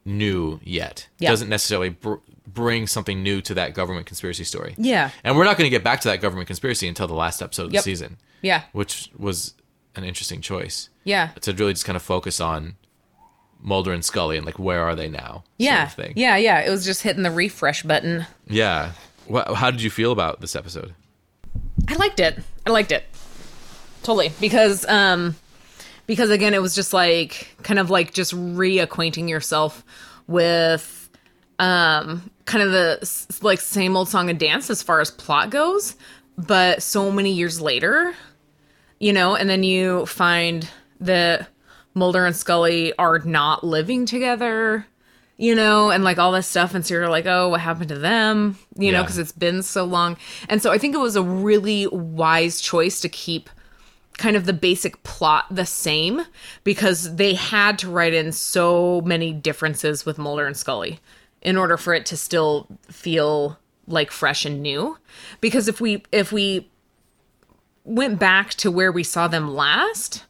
new yet. Yeah. Doesn't necessarily br- bring something new to that government conspiracy story. Yeah. And we're not going to get back to that government conspiracy until the last episode of Yep. the season, Yeah, which was an interesting choice yeah, to really just kind of focus on Mulder and Scully and like where are they now? yeah, sort of thing. yeah, yeah. It was just hitting the refresh button. Yeah. How did you feel about this episode? I liked it. I liked it totally because um because again it was just like kind of like just reacquainting yourself with um kind of the like same old song and dance as far as plot goes but so many years later you know and then you find that Mulder and Scully are not living together you know, and like all this stuff. And so you're like, oh, what happened to them? You know, because it's been so long. And so I think it was a really wise choice to keep kind of the basic plot the same because they had to write in so many differences with Mulder and Scully in order for it to still feel like fresh and new. Because if we if we went back to where we saw them last,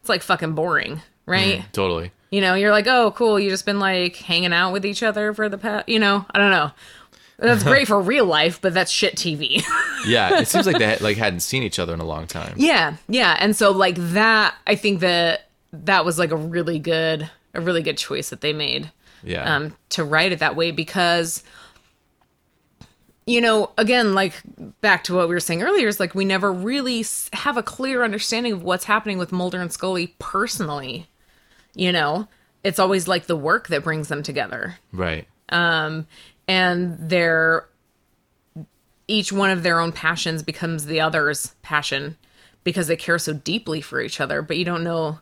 it's like fucking boring, right? Mm, totally. You know, you're like, oh, cool. You just been like hanging out with each other for the past, you know, I don't know. That's great for real life, but that's shit TV. Yeah, it seems like they had, like hadn't seen each other in a long time. yeah, yeah. And so like that, I think that that was like a really good, a really good choice that they made Yeah. um, to write it that way because, you know, again, like back to what we were saying earlier, is like we never really have a clear understanding of what's happening with Mulder and Scully personally. You know, it's always like the work that brings them together. right. And their each one of their own passions becomes the other's passion because they care so deeply for each other but you don't know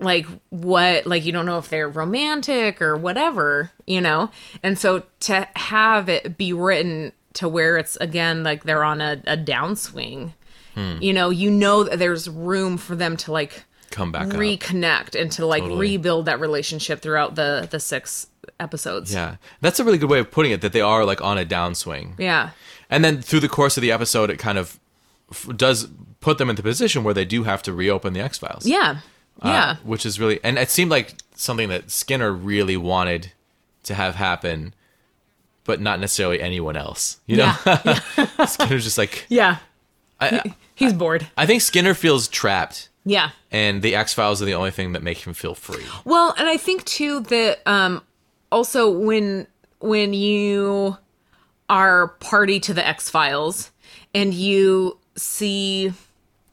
like what like you don't know if they're romantic or whatever you know and so to have it be written to where it's again like they're on a, a downswing hmm. you know you know that there's room for them to like Come back up. reconnect and to like Totally. rebuild that relationship throughout the the six episodes Yeah. That's a really good way of putting it that they are like on a downswing. yeah And then through the course of the episode it kind of f- does put them in the position where they do have to reopen the X-Files. Yeah. Uh, Yeah. which is really and it seemed like something that Skinner really wanted to have happen but not necessarily anyone else. You know? Skinner's just like yeah. I, He's bored. I think Skinner feels trapped Yeah. and the X-Files are the only thing that make him feel free. Well, and I think too that um also when when you are party to the X-Files and you see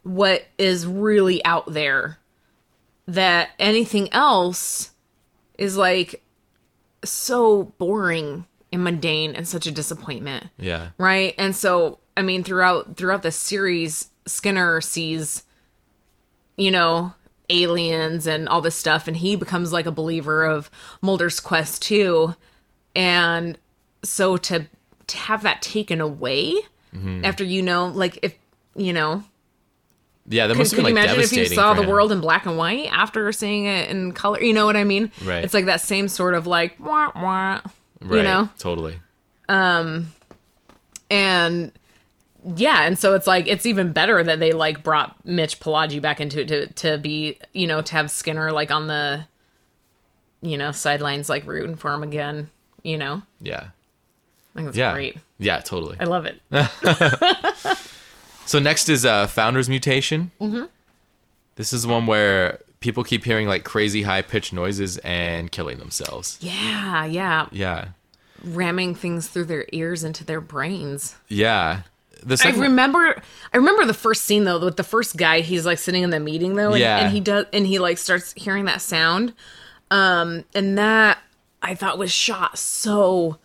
what is really out there that anything else is like so boring and mundane and such a disappointment Yeah. right and so i mean throughout throughout the series skinner sees you know aliens and all this stuff and he becomes like a believer of mulder's quest too and so to to have that taken away after you know like if you know Yeah, that must you been like imagine if you saw the him. world in black and white after seeing it in color you know what i mean Right. it's like that same sort of like wah, wah, Right, you know Totally. Um, and yeah and so it's like it's even better that they like brought mitch Pileggi back into it to, to be you know to have skinner like on the you know sidelines like rooting for him again you know Yeah. i think that's Yeah. great Yeah, totally. i love it So next is uh, Founder's Mutation. Mm-hmm. This is one where people keep hearing like crazy high pitched noises and killing themselves. yeah yeah Yeah. ramming things through their ears into their brains Yeah. I remember I remember the first scene though with the first guy he's like sitting in the meeting though and, Yeah. and he does and he like starts hearing that sound. Um and that I thought was shot so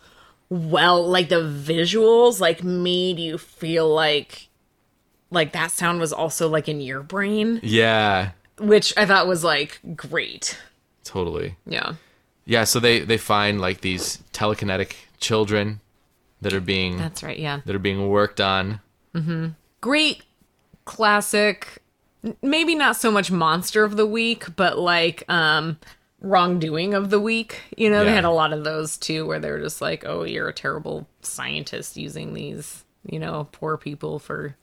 well. Like the visuals like made you feel like like that sound was also like in your brain. Yeah, which I thought was like great. Totally. yeah. Yeah, so they they find like these telekinetic children that are being that's right yeah that are being worked on. Mm-hmm. great classic maybe not so much monster of the week but like um wrongdoing of the week you know they had a lot of those too where they're just like oh you're a terrible scientist using these you know poor people for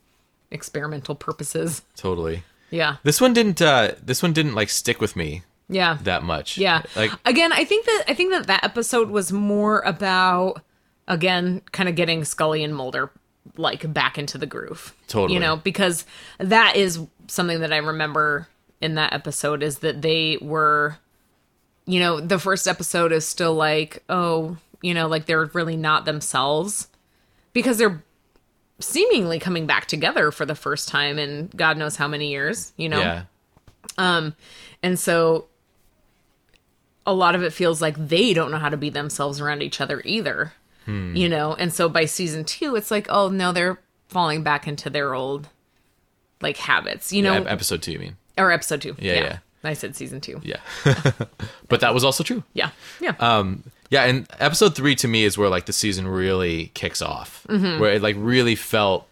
experimental purposes Totally. yeah This one didn't uh this one didn't like stick with me yeah that much. yeah Like again i think that i think that that episode was more about again kind of getting scully and mulder like back into the groove Totally. you know because that is something that i remember in that episode is that they were you know the first episode is still like oh you know like they're really not themselves because they're seemingly coming back together for the first time in god knows how many years you know yeah. Um, and so a lot of it feels like they don't know how to be themselves around each other either. Hmm. You know, and so by season 2 it's like, oh no, they're falling back into their old like habits, you know, yeah. Episode 2 you mean. or episode 2. Yeah, yeah. I said season 2. Yeah. but that was also true. Yeah. Yeah. Um, yeah, and episode three to me is where like the season really kicks off, Mm-hmm. where it like really felt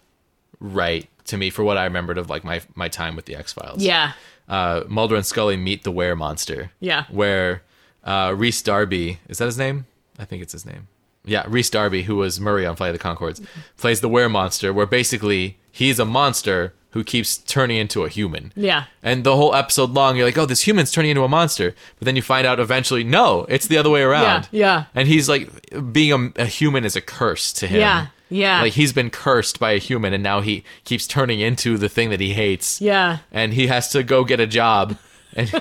right to me for what I remembered of like my my time with the X Files. yeah. uh, Mulder and Scully meet the Were Monster. Yeah. where uh, Rhys Darby is that his name? I think it's his name. Yeah, Rhys Darby, who was Murray on Flight of the Conchords, plays the Were Monster, where basically he's a monster who keeps turning into a human. Yeah. And the whole episode long, you're like, oh, this human's turning into a monster. But then you find out eventually, no, it's the other way around. yeah. And he's like, being a, a human is a curse to him. Yeah, yeah. Like he's been cursed by a human, and now he keeps turning into the thing that he hates. Yeah. And he has to go get a job. And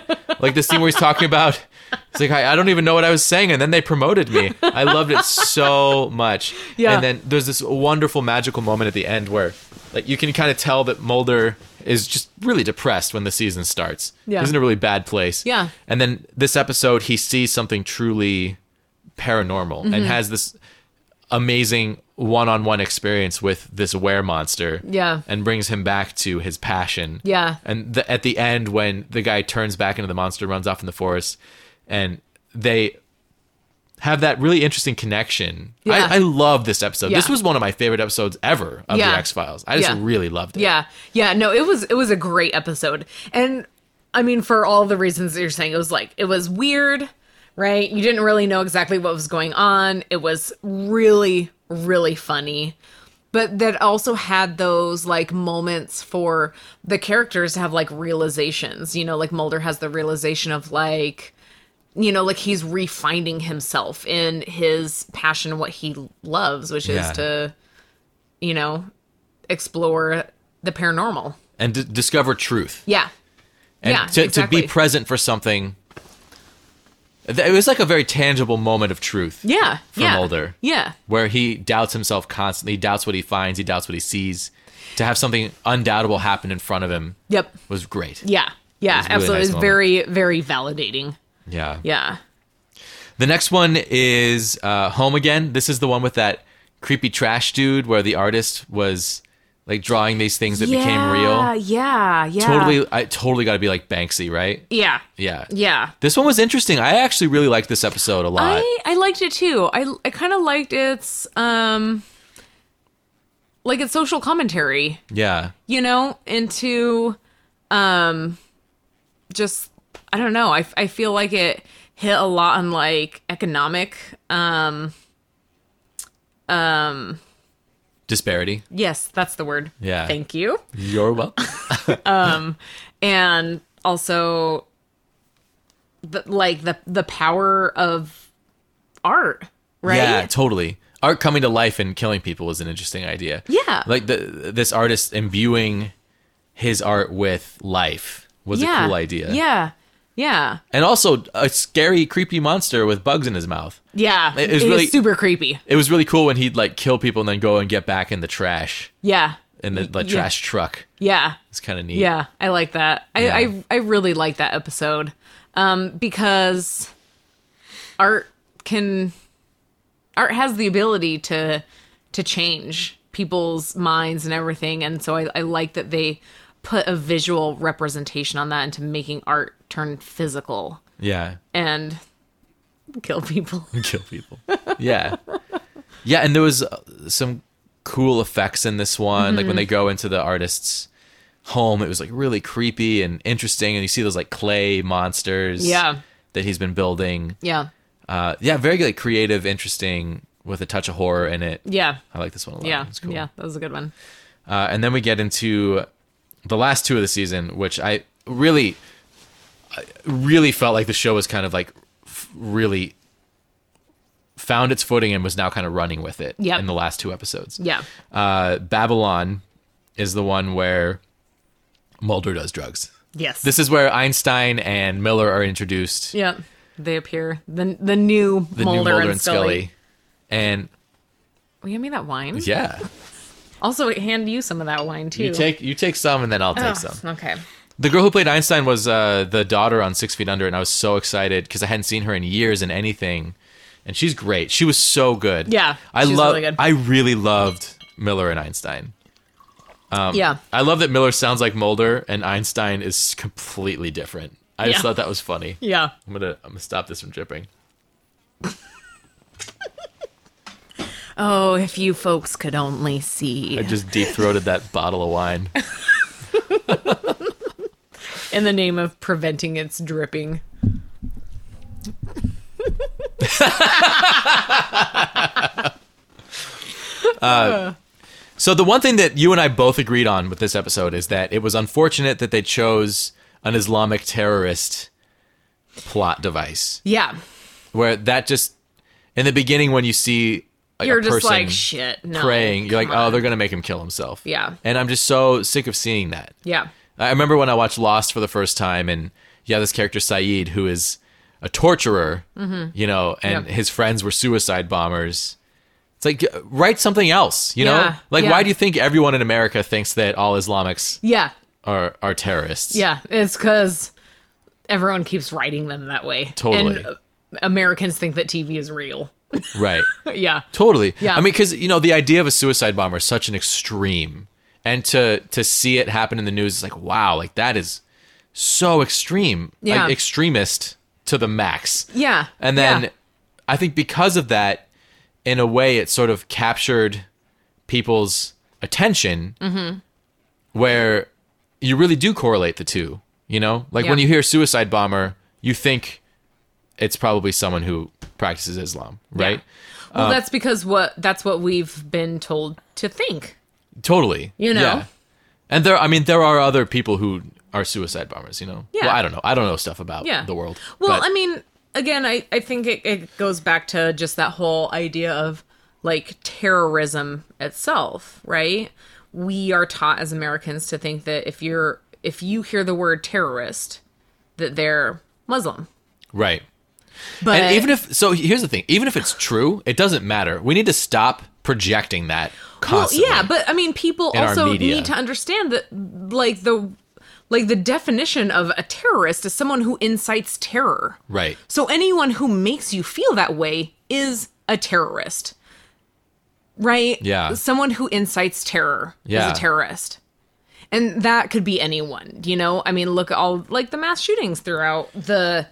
like the scene where he's talking about, it's like, I, I don't even know what I was saying. And then they promoted me. I loved it so much. Yeah. And then there's this wonderful magical moment at the end where like you can kind of tell that Mulder is just really depressed when the season starts. Yeah. He's in a really bad place. Yeah. And then this episode, he sees something truly paranormal Mm-hmm. and has this amazing one-on-one experience with this were monster. Yeah. And brings him back to his passion. Yeah. And the, at the end, when the guy turns back into the monster, runs off in the forest, and they have that really interesting connection. Yeah. I, I love this episode. This was one of my favorite episodes ever of Yeah. the X Files. I just Yeah. really loved it. Yeah. Yeah. No, it was it was a great episode. And I mean, for all the reasons that you're saying, it was like it was weird, right? You didn't really know exactly what was going on. It was really, really funny. But that also had those like moments for the characters to have like realizations. You know, like Mulder has the realization of like you know, like he's refinding himself in his passion, what he loves, which Yeah. is to, you know, explore the paranormal. And d- discover truth. Yeah. and yeah. to, exactly. to be present for something. It was like a very tangible moment of truth. Yeah. for yeah. Mulder. Yeah. Where he doubts himself constantly, he doubts what he finds, he doubts what he sees. To have something undoubtable happen in front of him Yep. was great. Yeah. Yeah. was a really absolutely. nice it's moment. very, very validating. Yeah. Yeah. The next one is uh, Home Again. This is the one with that creepy trash dude where the artist was like drawing these things that became real. Yeah, yeah. Totally, I totally got to be like Banksy, right? Yeah. Yeah. Yeah. This one was interesting. I actually really liked this episode a lot. I, I liked it too. I I kind of liked its um like its social commentary, yeah. you know, into um just I don't know. I I feel like it hit a lot on like economic um um Disparity. yes, that's the word. Yeah. Thank you. You're welcome. um, and also the, like the the power of art, right? Yeah, totally. Art coming to life and killing people is an interesting idea. Yeah. Like the this artist imbuing his art with life was a cool idea. Yeah. Yeah. And also a scary, creepy monster with bugs in his mouth. Yeah. It It was was really- super creepy. It was really cool when he'd like kill people and then go and get back in the trash Yeah. in the, Yeah. trash truck. Yeah. It's kind of neat. Yeah. I like that. I, I I really like that episode. Um because art can art has the ability to to change people's minds and everything and so I, I like that they put a visual representation on that into making art turn physical Yeah. and kill people. kill people. Yeah. Yeah, and there was uh, some cool effects in this one. Like Mm-hmm. when they go into the artist's home, it was like really creepy and interesting and you see those like clay monsters Yeah. that he's been building. Yeah. Uh yeah, very like creative, interesting with a touch of horror in it. Yeah. I like this one a lot. Yeah. It's cool. Yeah. That was a good one. Uh, and then we get into the last two of the season, which I really, really felt like the show was kind of like really found its footing and was now kind of running with it Yep. in the last two episodes. Yeah. Uh, Babylon is the one where Mulder does drugs. Yes. This is where Einstein and Miller are introduced. Yeah, they appear the the new The Mulder, new Mulder and Scully. And Will you hand me that wine? yeah, Also, hand you some of that wine too. you take you take some and then I'll take Oh, some. Okay. The girl who played Einstein was uh, the daughter on Six Feet Under, and I was so excited because I hadn't seen her in years in anything, and she's great. She was so good. Yeah, I love. really. I really loved Miller and Einstein. Um, yeah. I love that Miller sounds like Mulder, and Einstein is completely different. I just thought that was funny. Yeah. I'm gonna I'm gonna stop this from dripping. Oh, if you folks could only see. I just deep throated that bottle of wine. In the name of preventing its dripping. Uh, so the one thing that you and I both agreed on with this episode is that it was unfortunate that they chose an Islamic terrorist plot device. Yeah. where that just in the beginning when you see like, You're just like shit. No. praying, you're like, come oh, they're gonna make him kill himself. Yeah. and I'm just so sick of seeing that. Yeah. I remember when I watched Lost for the first time, and yeah, this character Sayid, who is a torturer, you know, and Mm-hmm. Yep. his friends were suicide bombers. It's like write something else, you know? Yeah, Like, yeah. why do you think everyone in America thinks that all Islamics Yeah. are are terrorists? Yeah. It's because everyone keeps writing them that way. Totally. And uh, Americans think that TV is real. Right. yeah. Totally. Yeah. I mean, because you know, the idea of a suicide bomber is such an extreme, and to to see it happen in the news is like, wow, like that is so extreme, Yeah. like extremist to the max. Yeah. And then Yeah. I think because of that, in a way, it sort of captured people's attention, Mm-hmm. where you really do correlate the two. You know, like when you hear suicide bomber, you think it's probably someone who practices Islam, right? Uh, Well, that's because what that's what we've been told to think. Totally. You know? Yeah. And there, I mean, there are other people who are suicide bombers. You know. Yeah. Well, I don't know. I don't know stuff about Yeah. the world. Well, but- I mean, again, I, I think it, it goes back to just that whole idea of like terrorism itself, right? We are taught as Americans to think that if you're if you hear the word terrorist, that they're Muslim. right. But And even if so, here's the thing. Even if it's true, it doesn't matter. We need to stop projecting that well, yeah, but I mean, people also need to understand that, like the like the definition of a terrorist is someone who incites terror. Right. So anyone who makes you feel that way is a terrorist. Right? Yeah. Someone who incites terror Yeah. is a terrorist. And that could be anyone, you know? I mean, look at all like the mass shootings throughout the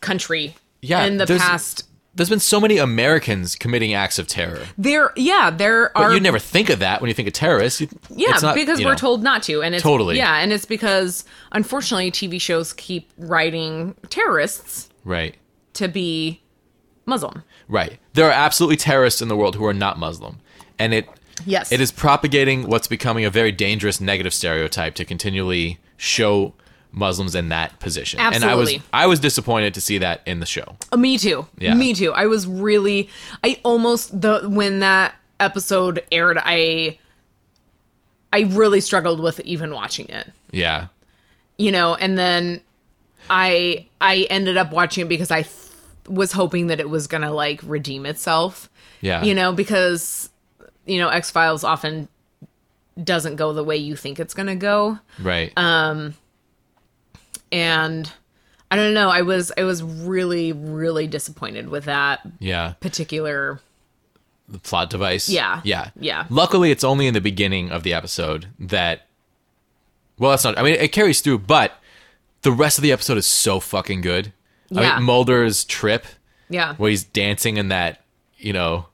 country Yeah, in the past. There's been so many Americans committing acts of terror. There yeah, there are. But you never think of that when you think of terrorists. You- Yeah, not, because we're know, told not to, and it's Totally. yeah, and it's because unfortunately TV shows keep writing terrorists Right. to be Muslim. Right. There are absolutely terrorists in the world who are not Muslim. And it Yes. it is propagating what's becoming a very dangerous negative stereotype to continually show Muslims in that position. And I was I was disappointed to see that in the show. Uh, Me too. Yeah. Me too. I was really I almost the when that episode aired I I really struggled with even watching it. Yeah. You know, and then I I ended up watching it because I th- was hoping that it was going to like redeem itself. Yeah. You know, because you know, X-Files often doesn't go the way you think it's going to go. Right. Uh, And I don't know, I was I was really really disappointed with that yeah. particular The plot device. Yeah. Yeah. Yeah. Luckily it's only in the beginning of the episode that well that's not I mean it carries through, but the rest of the episode is so fucking good. I Yeah. mean Mulder's trip yeah. where he's dancing in that, you know,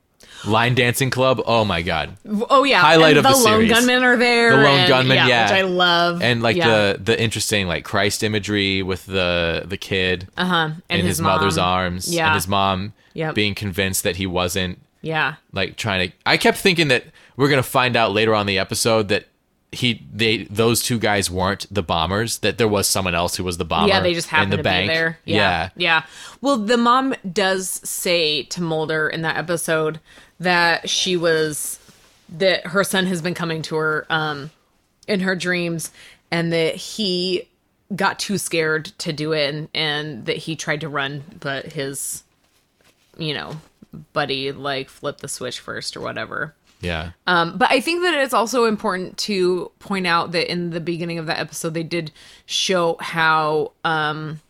line dancing club. Oh my god. Oh yeah, Highlight and of the, the lone series. gunmen are there. The lone and- gunmen, yeah. which I love. And like Yeah. the the interesting like Christ imagery with the the kid uh-huh. and in his, mother's mom. arms Yeah. and his mom Yep. being convinced that he wasn't Yeah, like trying to I kept thinking that we're going to find out later on the episode that he they those two guys weren't the bombers that there was someone else who was the bomber yeah, they just in the to bank be there. yeah. Yeah, yeah. Well, the mom does say to Mulder in that episode that she was that her son has been coming to her um in her dreams, and that he got too scared to do it, and, and that he tried to run, but his you know buddy like flipped the switch first or whatever. yeah Um, but I think that it's also important to point out that in the beginning of that episode, they did show how um,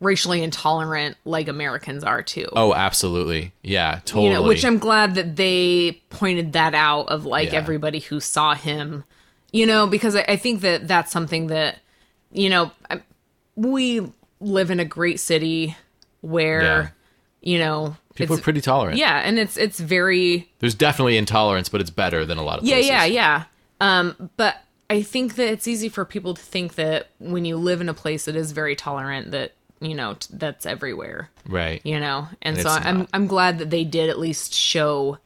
racially intolerant like Americans are too. oh absolutely yeah totally you know, which I'm glad that they pointed that out of like Yeah. everybody who saw him, you know, because I, I think that that's something that, you know, I, we live in a great city where, Yeah. you know, people are pretty tolerant yeah, and it's it's very there's definitely intolerance but it's better than a lot of yeah, places yeah, yeah. Um, but I think that it's easy for people to think that when you live in a place that is very tolerant, that you know t- that's everywhere. right You know, and, And so I'm not. I'm glad that they did at least show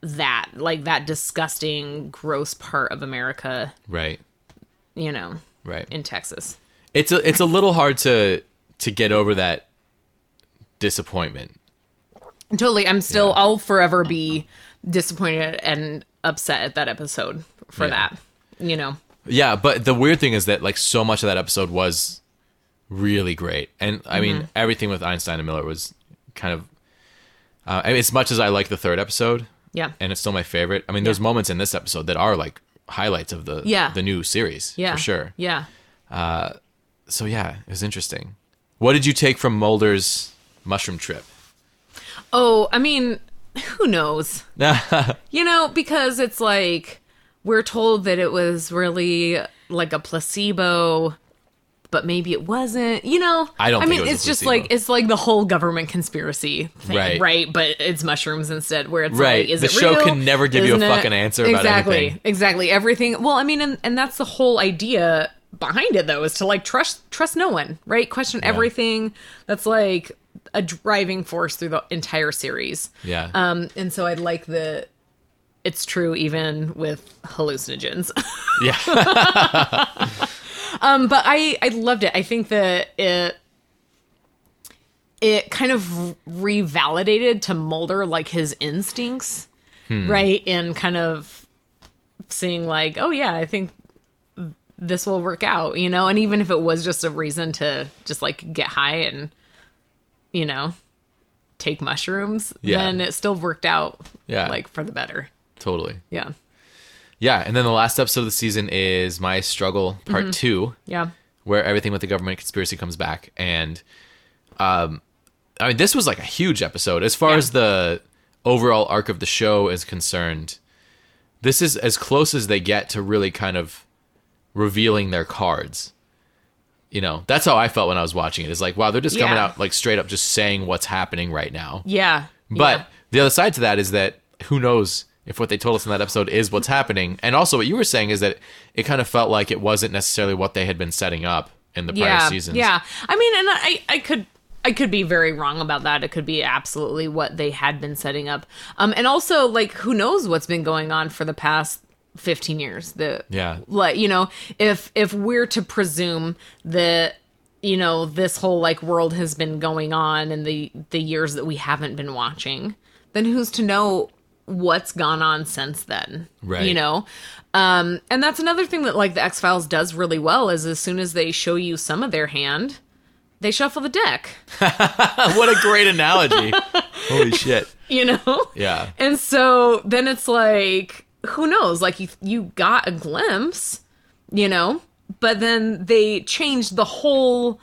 that like that disgusting, gross part of America. right You know, right in Texas. it's a it's a little hard to to get over that disappointment Totally, I'm still. Yeah. I'll forever be disappointed and upset at that episode for Yeah. that. You know. Yeah, but the weird thing is that like so much of that episode was really great, and I Mm-hmm. mean everything with Einstein and Miller was kind of. Uh, I mean, as much as I like the third episode, Yeah. and it's still my favorite. I mean, there's moments in this episode that are like highlights of the Yeah. the new series, Yeah. for sure. Yeah. So yeah, it was interesting. What did you take from Mulder's mushroom trip? Oh, I mean, who knows? You know, because it's like we're told that it was really like a placebo, but maybe it wasn't. You know, I don't I mean, it it's just like it's like the whole government conspiracy thing, Right. right? But it's mushrooms instead. Where it's Right. like, is The it show real? can never give you a it? fucking answer about exactly, anything. exactly everything. Well, I mean, and and that's the whole idea behind it, though, is to like trust trust no one, right? Question everything. That's like a driving force through the entire series. Yeah. Um, and so I like that it's true even with hallucinogens. yeah. um, but I I loved it. I think that it it kind of revalidated to Mulder like his instincts, right? And kind of seeing like, oh yeah, I think this will work out, you know. And even if it was just a reason to just like get high and you know take mushrooms, Yeah. then it still worked out Yeah. like for the better. totally. Yeah. Yeah, and then the last episode of the season is My Struggle Part Mm-hmm. 2, Yeah. where everything with the government conspiracy comes back. And um, I mean, this was like a huge episode. As far Yeah. as the overall arc of the show is concerned, this is as close as they get to really kind of revealing their cards. You know, that's how I felt when I was watching it. It's like, wow, they're just coming Yeah. out like straight up just saying what's happening right now. Yeah. But yeah. the other side to that is that who knows if what they told us in that episode is what's happening. And also what you were saying is that it kind of felt like it wasn't necessarily what they had been setting up in the prior yeah, seasons. Yeah. I mean, and I, I could I could be very wrong about that. It could be absolutely what they had been setting up. Um and also like who knows what's been going on for the past 15 years. The Yeah. like you know, if if we're to presume that you know this whole like world has been going on in the the years that we haven't been watching, then who's to know what's gone on since then? Right. You know? Um, and that's another thing that like the X Files does really well is as soon as they show you some of their hand, they shuffle the deck. what a great analogy. Holy shit. You know? Yeah. And so then it's like, who knows? Like you you got a glimpse, you know, but then they changed the whole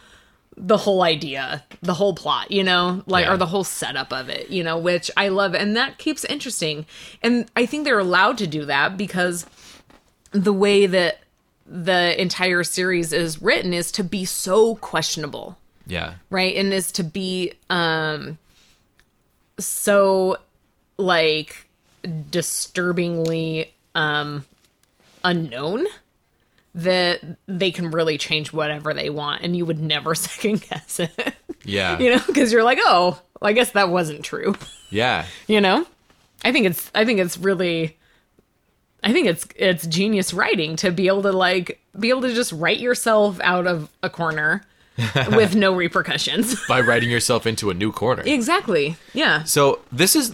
the whole idea, the whole plot, you know, like Yeah. or the whole setup of it, you know, which I love and that keeps interesting. And I think they're allowed to do that because the way that the entire series is written is to be so questionable Yeah. right and is to be um so like disturbingly um unknown that they can really change whatever they want and you would never second guess it Yeah. you know because you're like oh i guess that wasn't true Yeah. you know i think it's i think it's really i think it's it's genius writing to be able to like be able to just write yourself out of a corner with no repercussions By writing yourself into a new corner. exactly yeah So this is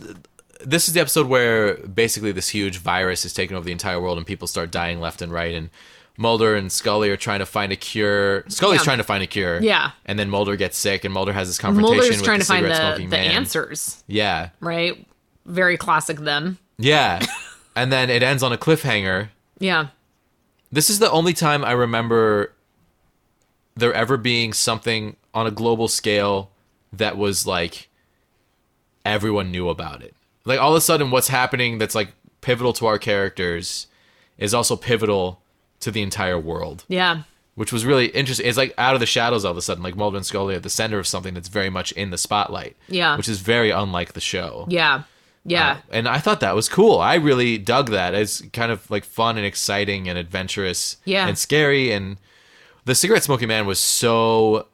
this is the episode where basically this huge virus is taking over the entire world and people start dying left and right and Mulder and Scully are trying to find a cure. Scully's Yeah. trying to find a cure. Yeah. And then Mulder gets sick and Mulder has this confrontation mulder's with trying the to find the, smoking the man. answers Yeah. right very classic them Yeah. and then it ends on a cliffhanger. yeah This is the only time I remember there ever being something on a global scale that was like everyone knew about it. Like all of a sudden what's happening that's like pivotal to our characters is also pivotal to the entire world, yeah which was really interesting. It's like out of the shadows all of a sudden, like Mulder and Scully at the center of something that's very much in the spotlight. Yeah. Which is very unlike the show. yeah yeah uh, And I thought that was cool. I really dug that. It's kind of like fun and exciting and adventurous Yeah. and scary. And the cigarette smoking man was so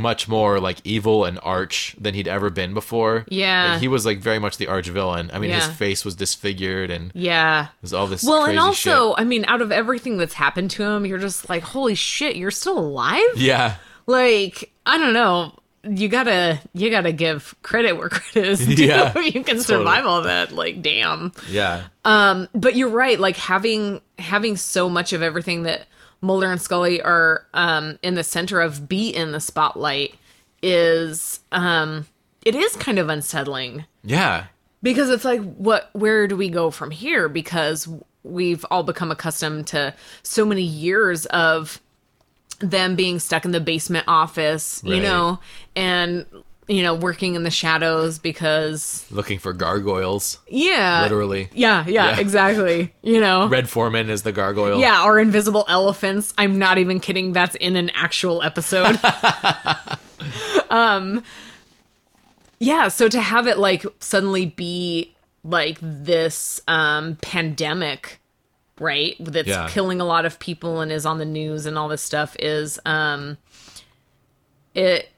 much more like evil and arch than he'd ever been before. Yeah. Like, he was like very much the arch villain. I mean, his face was disfigured and yeah there's all this well and also shit. i mean out of everything that's happened to him you're just like holy shit you're still alive Yeah. like i don't know you gotta you gotta give credit where credit is due Yeah, you can survive all that like damn Yeah. Um, but you're right like having having so much of everything that mulder and scully are um in the center of be in the spotlight is um it is kind of unsettling. Yeah. because it's like what where do we go from here? Because we've all become accustomed to so many years of them being stuck in the basement office you know? And you know working in the shadows because Looking for gargoyles. yeah Literally. yeah yeah, Yeah. exactly you know Red Foreman is the gargoyle. yeah or invisible elephants i'm not even kidding that's in an actual episode um yeah so to have it like suddenly be like this um pandemic right that's Yeah. killing a lot of people and is on the news and all this stuff is um it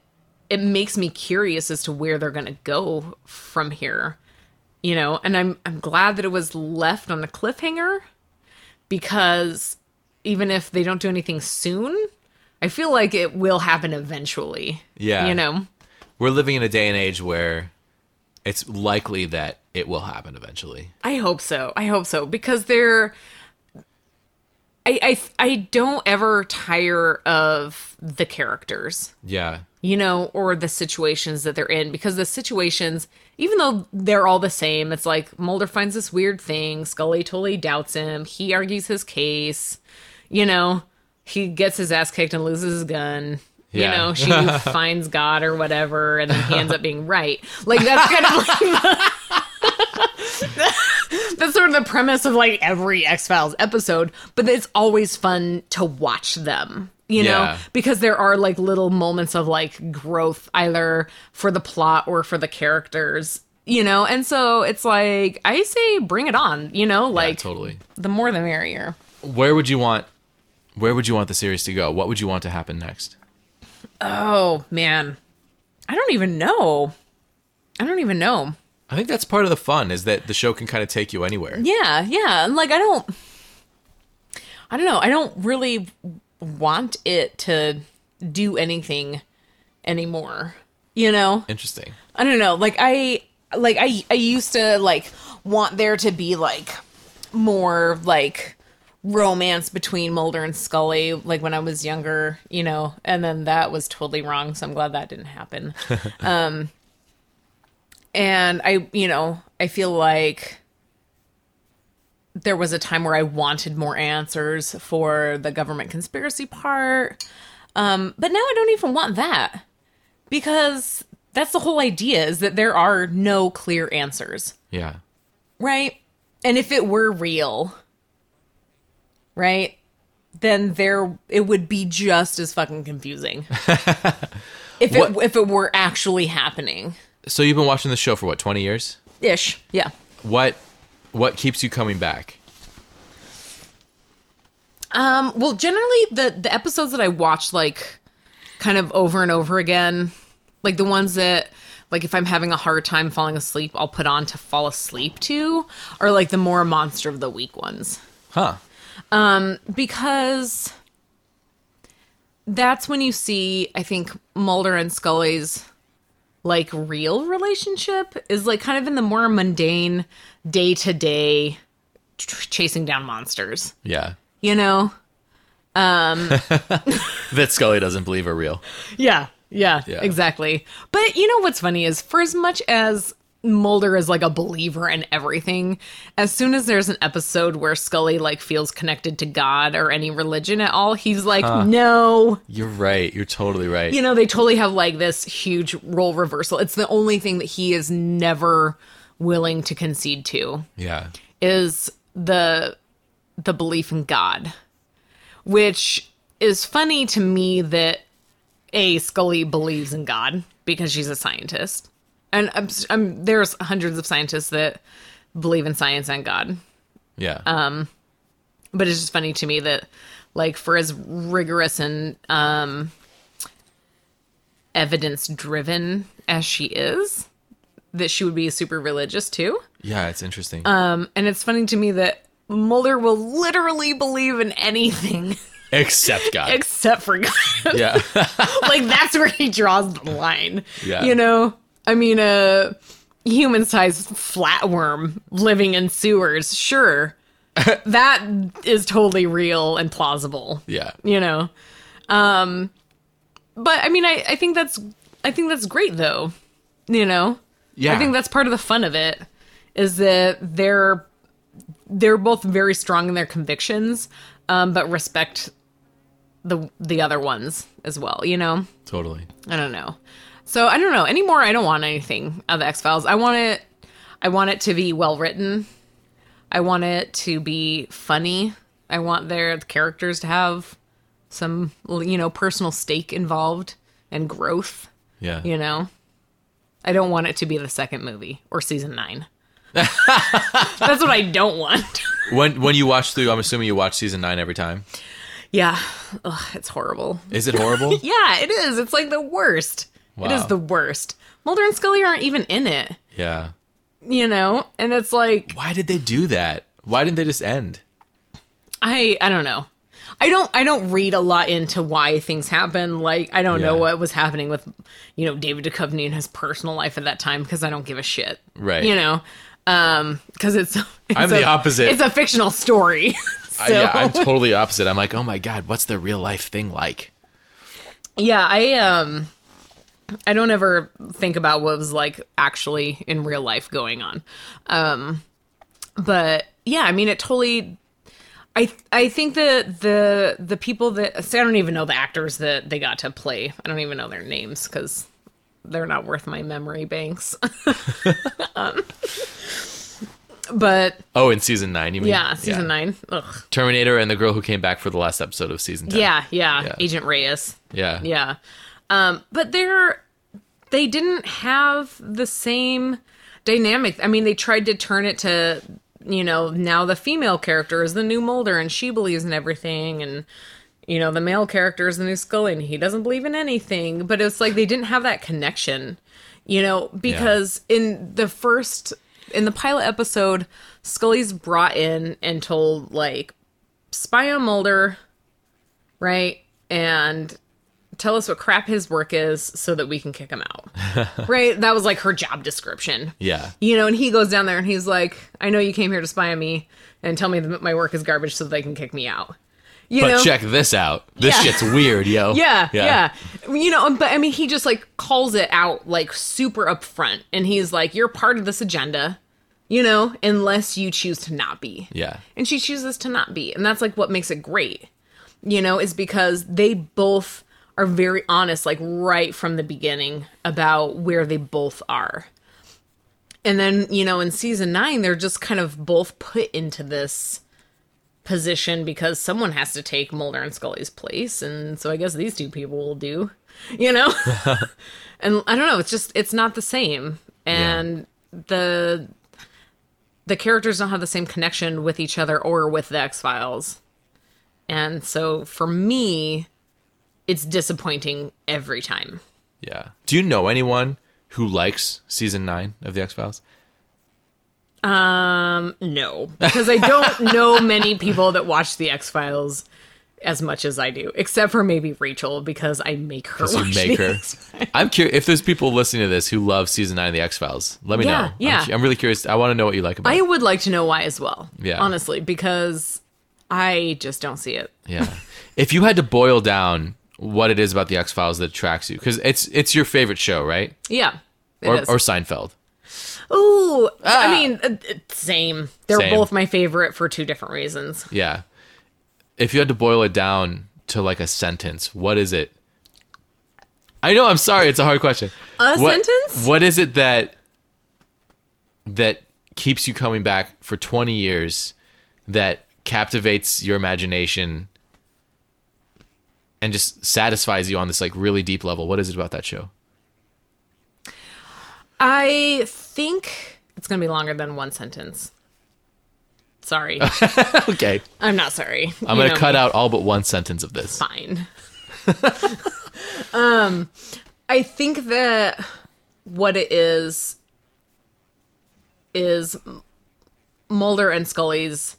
it makes me curious as to where they're going to go from here you know and i'm i'm glad that it was left on a cliffhanger because even if they don't do anything soon i feel like it will happen eventually Yeah. you know We're living in a day and age where it's likely that it will happen eventually. I hope so. I hope so because they're I, I I don't ever tire of the characters, Yeah. You know, or the situations that they're in because the situations, even though they're all the same, it's like Mulder finds this weird thing, Scully totally doubts him, he argues his case, you know, he gets his ass kicked and loses his gun. Yeah. You know, she finds God or whatever, and then he ends up being right. Like that's kind of like that's sort of the premise of like every X Files episode, but it's always fun to watch them, you know, Yeah. because there are like little moments of like growth either for the plot or for the characters, you know, and so it's like I say bring it on, you know, Yeah, like totally. the more the merrier. Where would you want where would you want the series to go? What would you want to happen next? Oh man, I don't even know. I don't even know. I think that's part of the fun is that the show can kind of take you anywhere. Yeah, yeah. And like I don't I don't know. I don't really want it to do anything anymore. You know? Interesting. I don't know. Like I like I I used to like want there to be like more like romance between Mulder and Scully like when I was younger, you know, and then that was totally wrong, so I'm glad that didn't happen. um and I, you know, I feel like there was a time where I wanted more answers for the government conspiracy part. Um, but now I don't even want that because that's the whole idea is that there are no clear answers, Yeah. right? And if it were real, right, then there it would be just as fucking confusing. if it What- if it were actually happening, So you've been watching the show for what, 20 years? ish, yeah. What what keeps you coming back? Um, well, generally the the episodes that I watch like kind of over and over again, like the ones that like if I'm having a hard time falling asleep, I'll put on to fall asleep to, are like the more monster of the week ones. Huh. Because that's when you see, I think, Mulder and Scully's like real relationship is like kind of in the more mundane day to day chasing down monsters. Yeah. You know? Um That Scully doesn't believe are real. Yeah, yeah, Yeah. exactly. But you know what's funny is for as much as Mulder is like a believer in everything, as soon as there's an episode where Scully like feels connected to God or any religion at all, he's like, no. You're right. You're totally right. You know, they totally have like this huge role reversal. It's the only thing that he is never willing to concede to yeah. is the the belief in God, which is funny to me that a Scully believes in God because she's a scientist, and I'm, I'm, there's hundreds of scientists that believe in science and God, Yeah. Um, but it's just funny to me that like for as rigorous and um evidence driven as she is that she would be super religious too yeah, it's interesting. um, and it's funny to me that Mulder will literally believe in anything Except God. except for God. yeah. like that's where he draws the line. Yeah. You know, I mean, a human-sized flatworm living in sewers, sure, that is totally real and plausible. yeah. You know, um, but I mean, I I think that's I think that's great though. You know, Yeah. I think that's part of the fun of it is that they're they're both very strong in their convictions, um, but respect the the other ones as well. You know, Totally. I don't know. So I don't know anymore. I don't want anything of the X Files. I want it. I want it to be well written. I want it to be funny. I want their characters to have some, you know, personal stake involved and growth. Yeah. You know, I don't want it to be the second movie or season nine. That's what I don't want. When when you watch through, I'm assuming you watch season nine every time. yeah, Ugh, it's horrible. Is it horrible? Yeah, it is. It's like the worst. It is the worst. Mulder and Scully aren't even in it. yeah. you know and it's like Why did they do that? Why didn't they just end? i i don't know i don't i don't read a lot into why things happen like i don't know what was happening with you know david Duchovny and his personal life at that time because i don't give a shit Right. you know um because it's, it's I'm a- the opposite. it's a fictional story I- So- yeah, I'm totally opposite. I'm like, oh my god, what's the real life thing like? Yeah, I um I don't ever think about what was like actually in real life going on. Um but yeah, I mean it totally I I think that the the people that see, I don't even know the actors that they got to play. I don't even know their names cuz they're not worth my memory banks. um, but Oh, in season nine, you mean? yeah, season 9. Ugh. Terminator and the girl who came back for the last episode of season ten. Yeah, yeah, Yeah. Agent Reyes. yeah, Yeah. Um, but they're they didn't have the same dynamic. I mean, they tried to turn it to, you know, now the female character is the new Mulder and she believes in everything and you know, the male character is the new Scully and he doesn't believe in anything. But it's like they didn't have that connection, you know, because in the first in the pilot episode, Scully's brought in and told like spy on Mulder, right? And tell us what crap his work is so that we can kick him out. right? That was like her job description. yeah, You know, and he goes down there and he's like, I know you came here to spy on me and tell me that my work is garbage so they can kick me out. You But know? check this out. This Yeah. shit's weird, yo. Yeah, yeah, You know, but I mean, he just like calls it out like super upfront, and he's like, "You're part of this agenda, you know, unless you choose to not be." Yeah. and she chooses to not be, and that's like what makes it great. You know, is because they both are very honest, like right from the beginning about where they both are. And then, you know, in season nine, they're just kind of both put into this position because someone has to take Mulder and Scully's place, and so I guess these two people will do, you know. and I don't know, it's just it's not the same, and the the characters don't have the same connection with each other or with the X Files, and so for me, it's disappointing every time. Yeah. Do you know anyone who likes season nine of the X Files? Um, no, because I don't know many people that watch the X Files as much as I do, except for maybe Rachel because I make her You watch make her. I'm curious if there's people listening to this who love season nine of the X Files. Let me Yeah, know. I'm yeah. I'm, really curious. I want to know what you like about I it. would like to know why as well. Yeah. honestly, because I just don't see it. Yeah. if you had to boil down what it is about the X Files that attracts you, because it's it's your favorite show, right? Yeah, Or, or Seinfeld. Ooh, Ah. I mean, uh, same. They're Same. both my favorite for two different reasons. Yeah. If you had to boil it down to like a sentence, what is it? I know. I'm sorry. It's a hard question. A What- sentence? What is it that that keeps you coming back for 20 years? That captivates your imagination and just satisfies you on this like really deep level. What is it about that show? I think it's gonna be longer than one sentence. Sorry, Okay. I'm not sorry. I'm going to cut out all but one sentence of this. fine. um, I think that what it is is Mulder and Scully's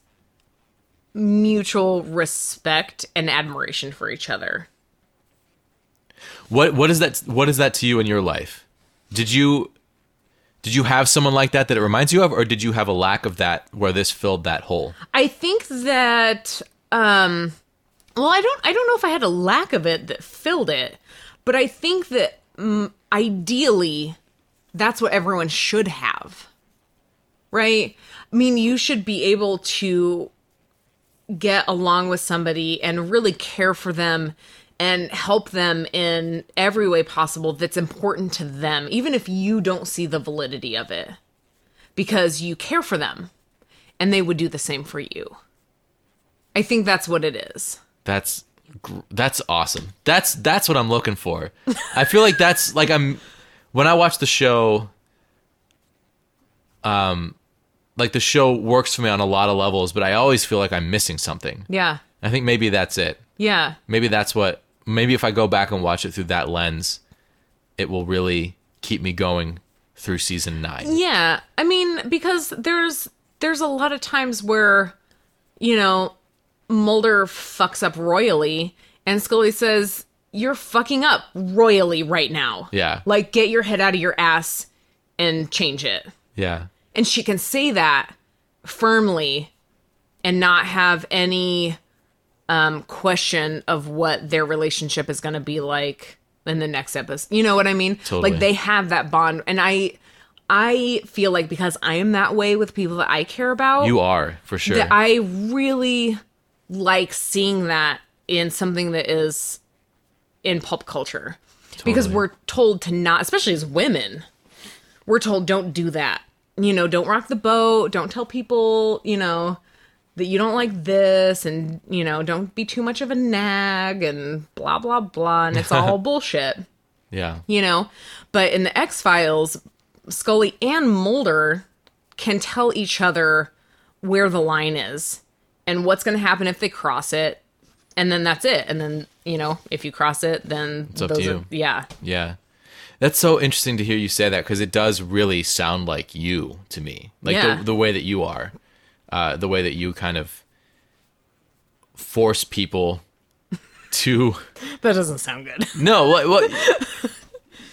mutual respect and admiration for each other. What what is that what is that to you in your life? Did you did you have someone like that that it reminds you of or did you have a lack of that where this filled that hole? I think that um well I don't I don't know if I had a lack of it that filled it, but I think that mm, ideally that's what everyone should have. Right? I mean, you should be able to get along with somebody and really care for them and help them in every way possible that's important to them, even if you don't see the validity of it, because you care for them and they would do the same for you. I think that's what it is. That's that's awesome. That's that's what I'm looking for. I feel like that's like I'm when I watch the show um like the show works for me on a lot of levels, but I always feel like I'm missing something. Yeah. I think maybe that's it. Yeah. Maybe that's what maybe if I go back and watch it through that lens, it will really keep me going through season 9. Yeah. I mean, because there's there's a lot of times where, you know, Mulder fucks up royally and Scully says, You're fucking up royally right now. Yeah. Like get your head out of your ass and change it. Yeah. And she can say that firmly and not have any um, question of what their relationship is going to be like in the next episode. You know what I mean? Totally. Like they have that bond, and I, I feel like because I am that way with people that I care about, You are for sure. that I really like seeing that in something that is in pulp culture. Because we're told to not, especially as women, we're told don't do that. You know, don't rock the boat, don't tell people, you know, that you don't like this and, you know, don't be too much of a nag and blah blah blah and it's all bullshit yeah. you know but in the x-files scully and mulder can tell each other where the line is and what's going to happen if they cross it and then that's it and then you know if you cross it then it's up to you. yeah Yeah. That's so interesting to hear you say that because it does really sound like you to me. Like Yeah. the, the way that you are, uh, the way that you kind of force people to that doesn't sound good no what, what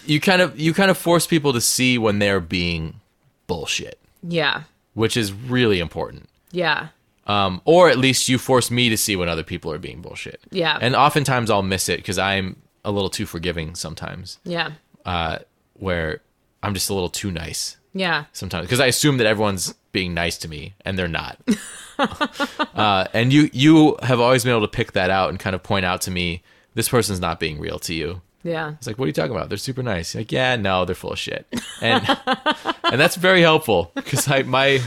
you kind of you kind of force people to see when they're being bullshit, yeah which is really important. yeah um, or at least you force me to see when other people are being bullshit. Yeah. And oftentimes I'll miss it because I'm a little too forgiving sometimes, yeah uh, where I'm just a little too nice yeah sometimes because I assume that everyone's being nice to me and they're not. uh, and you you have always been able to pick that out and kind of point out to me this person's not being real to you. yeah It's like, what are you talking about? They're super nice. You're like, yeah, no, they're full of shit, and and that's very helpful because I my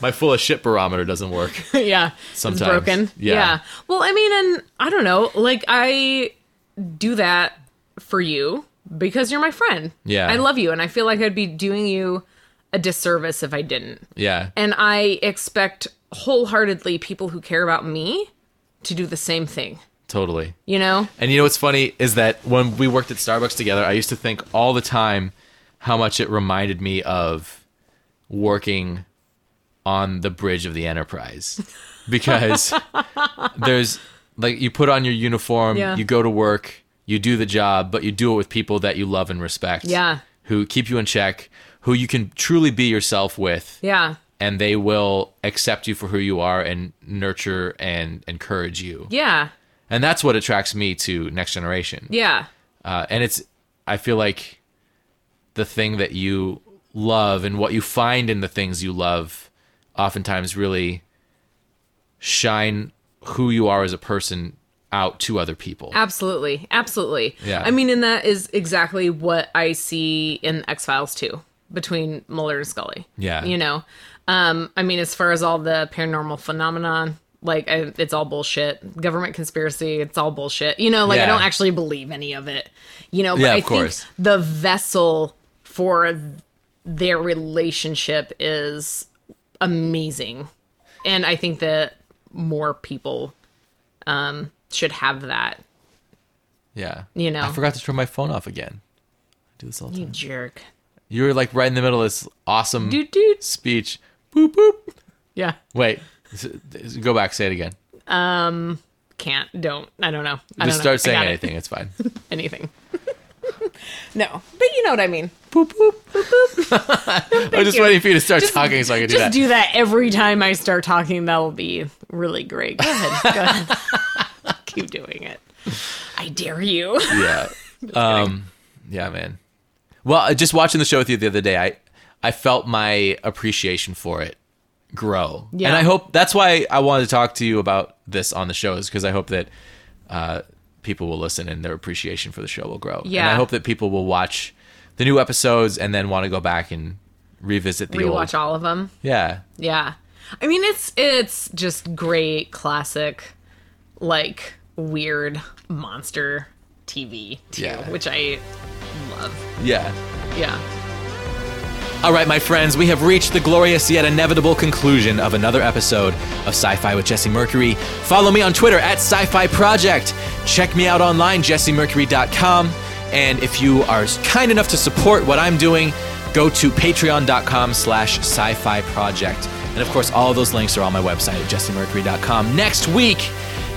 my full of shit barometer doesn't work. yeah Sometimes. it's broken Yeah. well i mean and i don't know like i do that for you because you're my friend Yeah. i love you and i feel like i'd be doing you a disservice if i didn't Yeah, and i expect wholeheartedly people who care about me to do the same thing totally. you know And you know what's funny is that when we worked at Starbucks together, I used to think all the time how much it reminded me of working on the bridge of the Enterprise. Because there's like you put on your uniform, Yeah. you go to work, you do the job, but you do it with people that you love and respect. Yeah. Who keep you in check, who you can truly be yourself with. yeah And they will accept you for who you are and nurture and encourage you. yeah And that's what attracts me to Next Generation. yeah Uh, and it's, I feel like the thing that you love and what you find in the things you love oftentimes really shine who you are as a person out to other people. Absolutely. Absolutely. Yeah. I mean, and that is exactly what I see in X Files too, between Mulder and Scully. Yeah. You know, um, I mean, as far as all the paranormal phenomenon, like I, it's all bullshit. Government conspiracy, it's all bullshit. You know, like I don't actually believe any of it. You know, but Yeah, I of course. think the vessel for their relationship is amazing, and I think that more people um, should have that. yeah. You know. I forgot to turn my phone off again. I do this all the You time. You jerk. You were like right in the middle of this awesome Doot doot. speech. Boop, boop. Yeah. Wait, go back, say it again. Um. Can't. Don't. I don't know. I Just don't know. start saying got it. anything. It's fine. Anything. no, but you know what I mean. boop, boop. boop. I'm just you. waiting for you to start talking so I can do that. Just do that every time I start talking. That'll be really great. Go ahead. Go ahead. Keep doing it. I dare you. yeah. Um, yeah, man. Well, uh, just watching the show with you the other day, I I felt my appreciation for it grow, Yeah. and I hope that's why I wanted to talk to you about this on the show, is because I hope that uh, people will listen and their appreciation for the show will grow. and I hope that people will watch the new episodes and then want to go back and revisit the Rewatch old. all of them. Yeah, Yeah. I mean, it's it's just great classic, like weird monster TV too, Yeah. which I love. yeah. Yeah. All right, my friends, we have reached the glorious yet inevitable conclusion of another episode of Sci Fi with Jesse Mercury. Follow me on Twitter at Sci Fi Project. Check me out online, jessemercury.com. And if you are kind enough to support what I'm doing, go to patreon.com slash sci fi project. And of course, all of those links are on my website at jessemercury.com. Next week,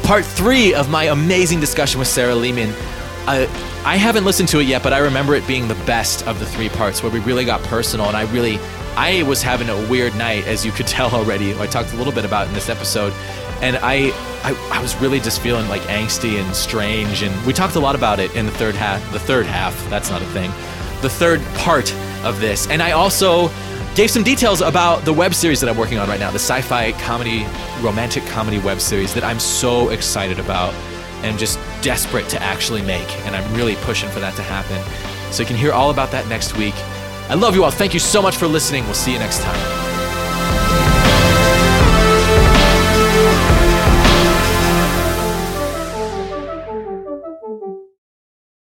part three of my amazing discussion with Sarah Lehman. I, I haven't listened to it yet, but I remember it being the best of the three parts where we really got personal and I really I was having a weird night, as you could tell already. I talked a little bit about in this episode, and I, I, I was really just feeling like angsty and strange. And we talked a lot about it in the third half. The third half, that's not a thing. The third part of this, and I also gave some details about the web series that I'm working on right now, the sci-fi comedy, romantic comedy web series that I'm so excited about and just desperate to actually make. And I'm really pushing for that to happen. So you can hear all about that next week. I love you all. Thank you so much for listening. We'll see you next time.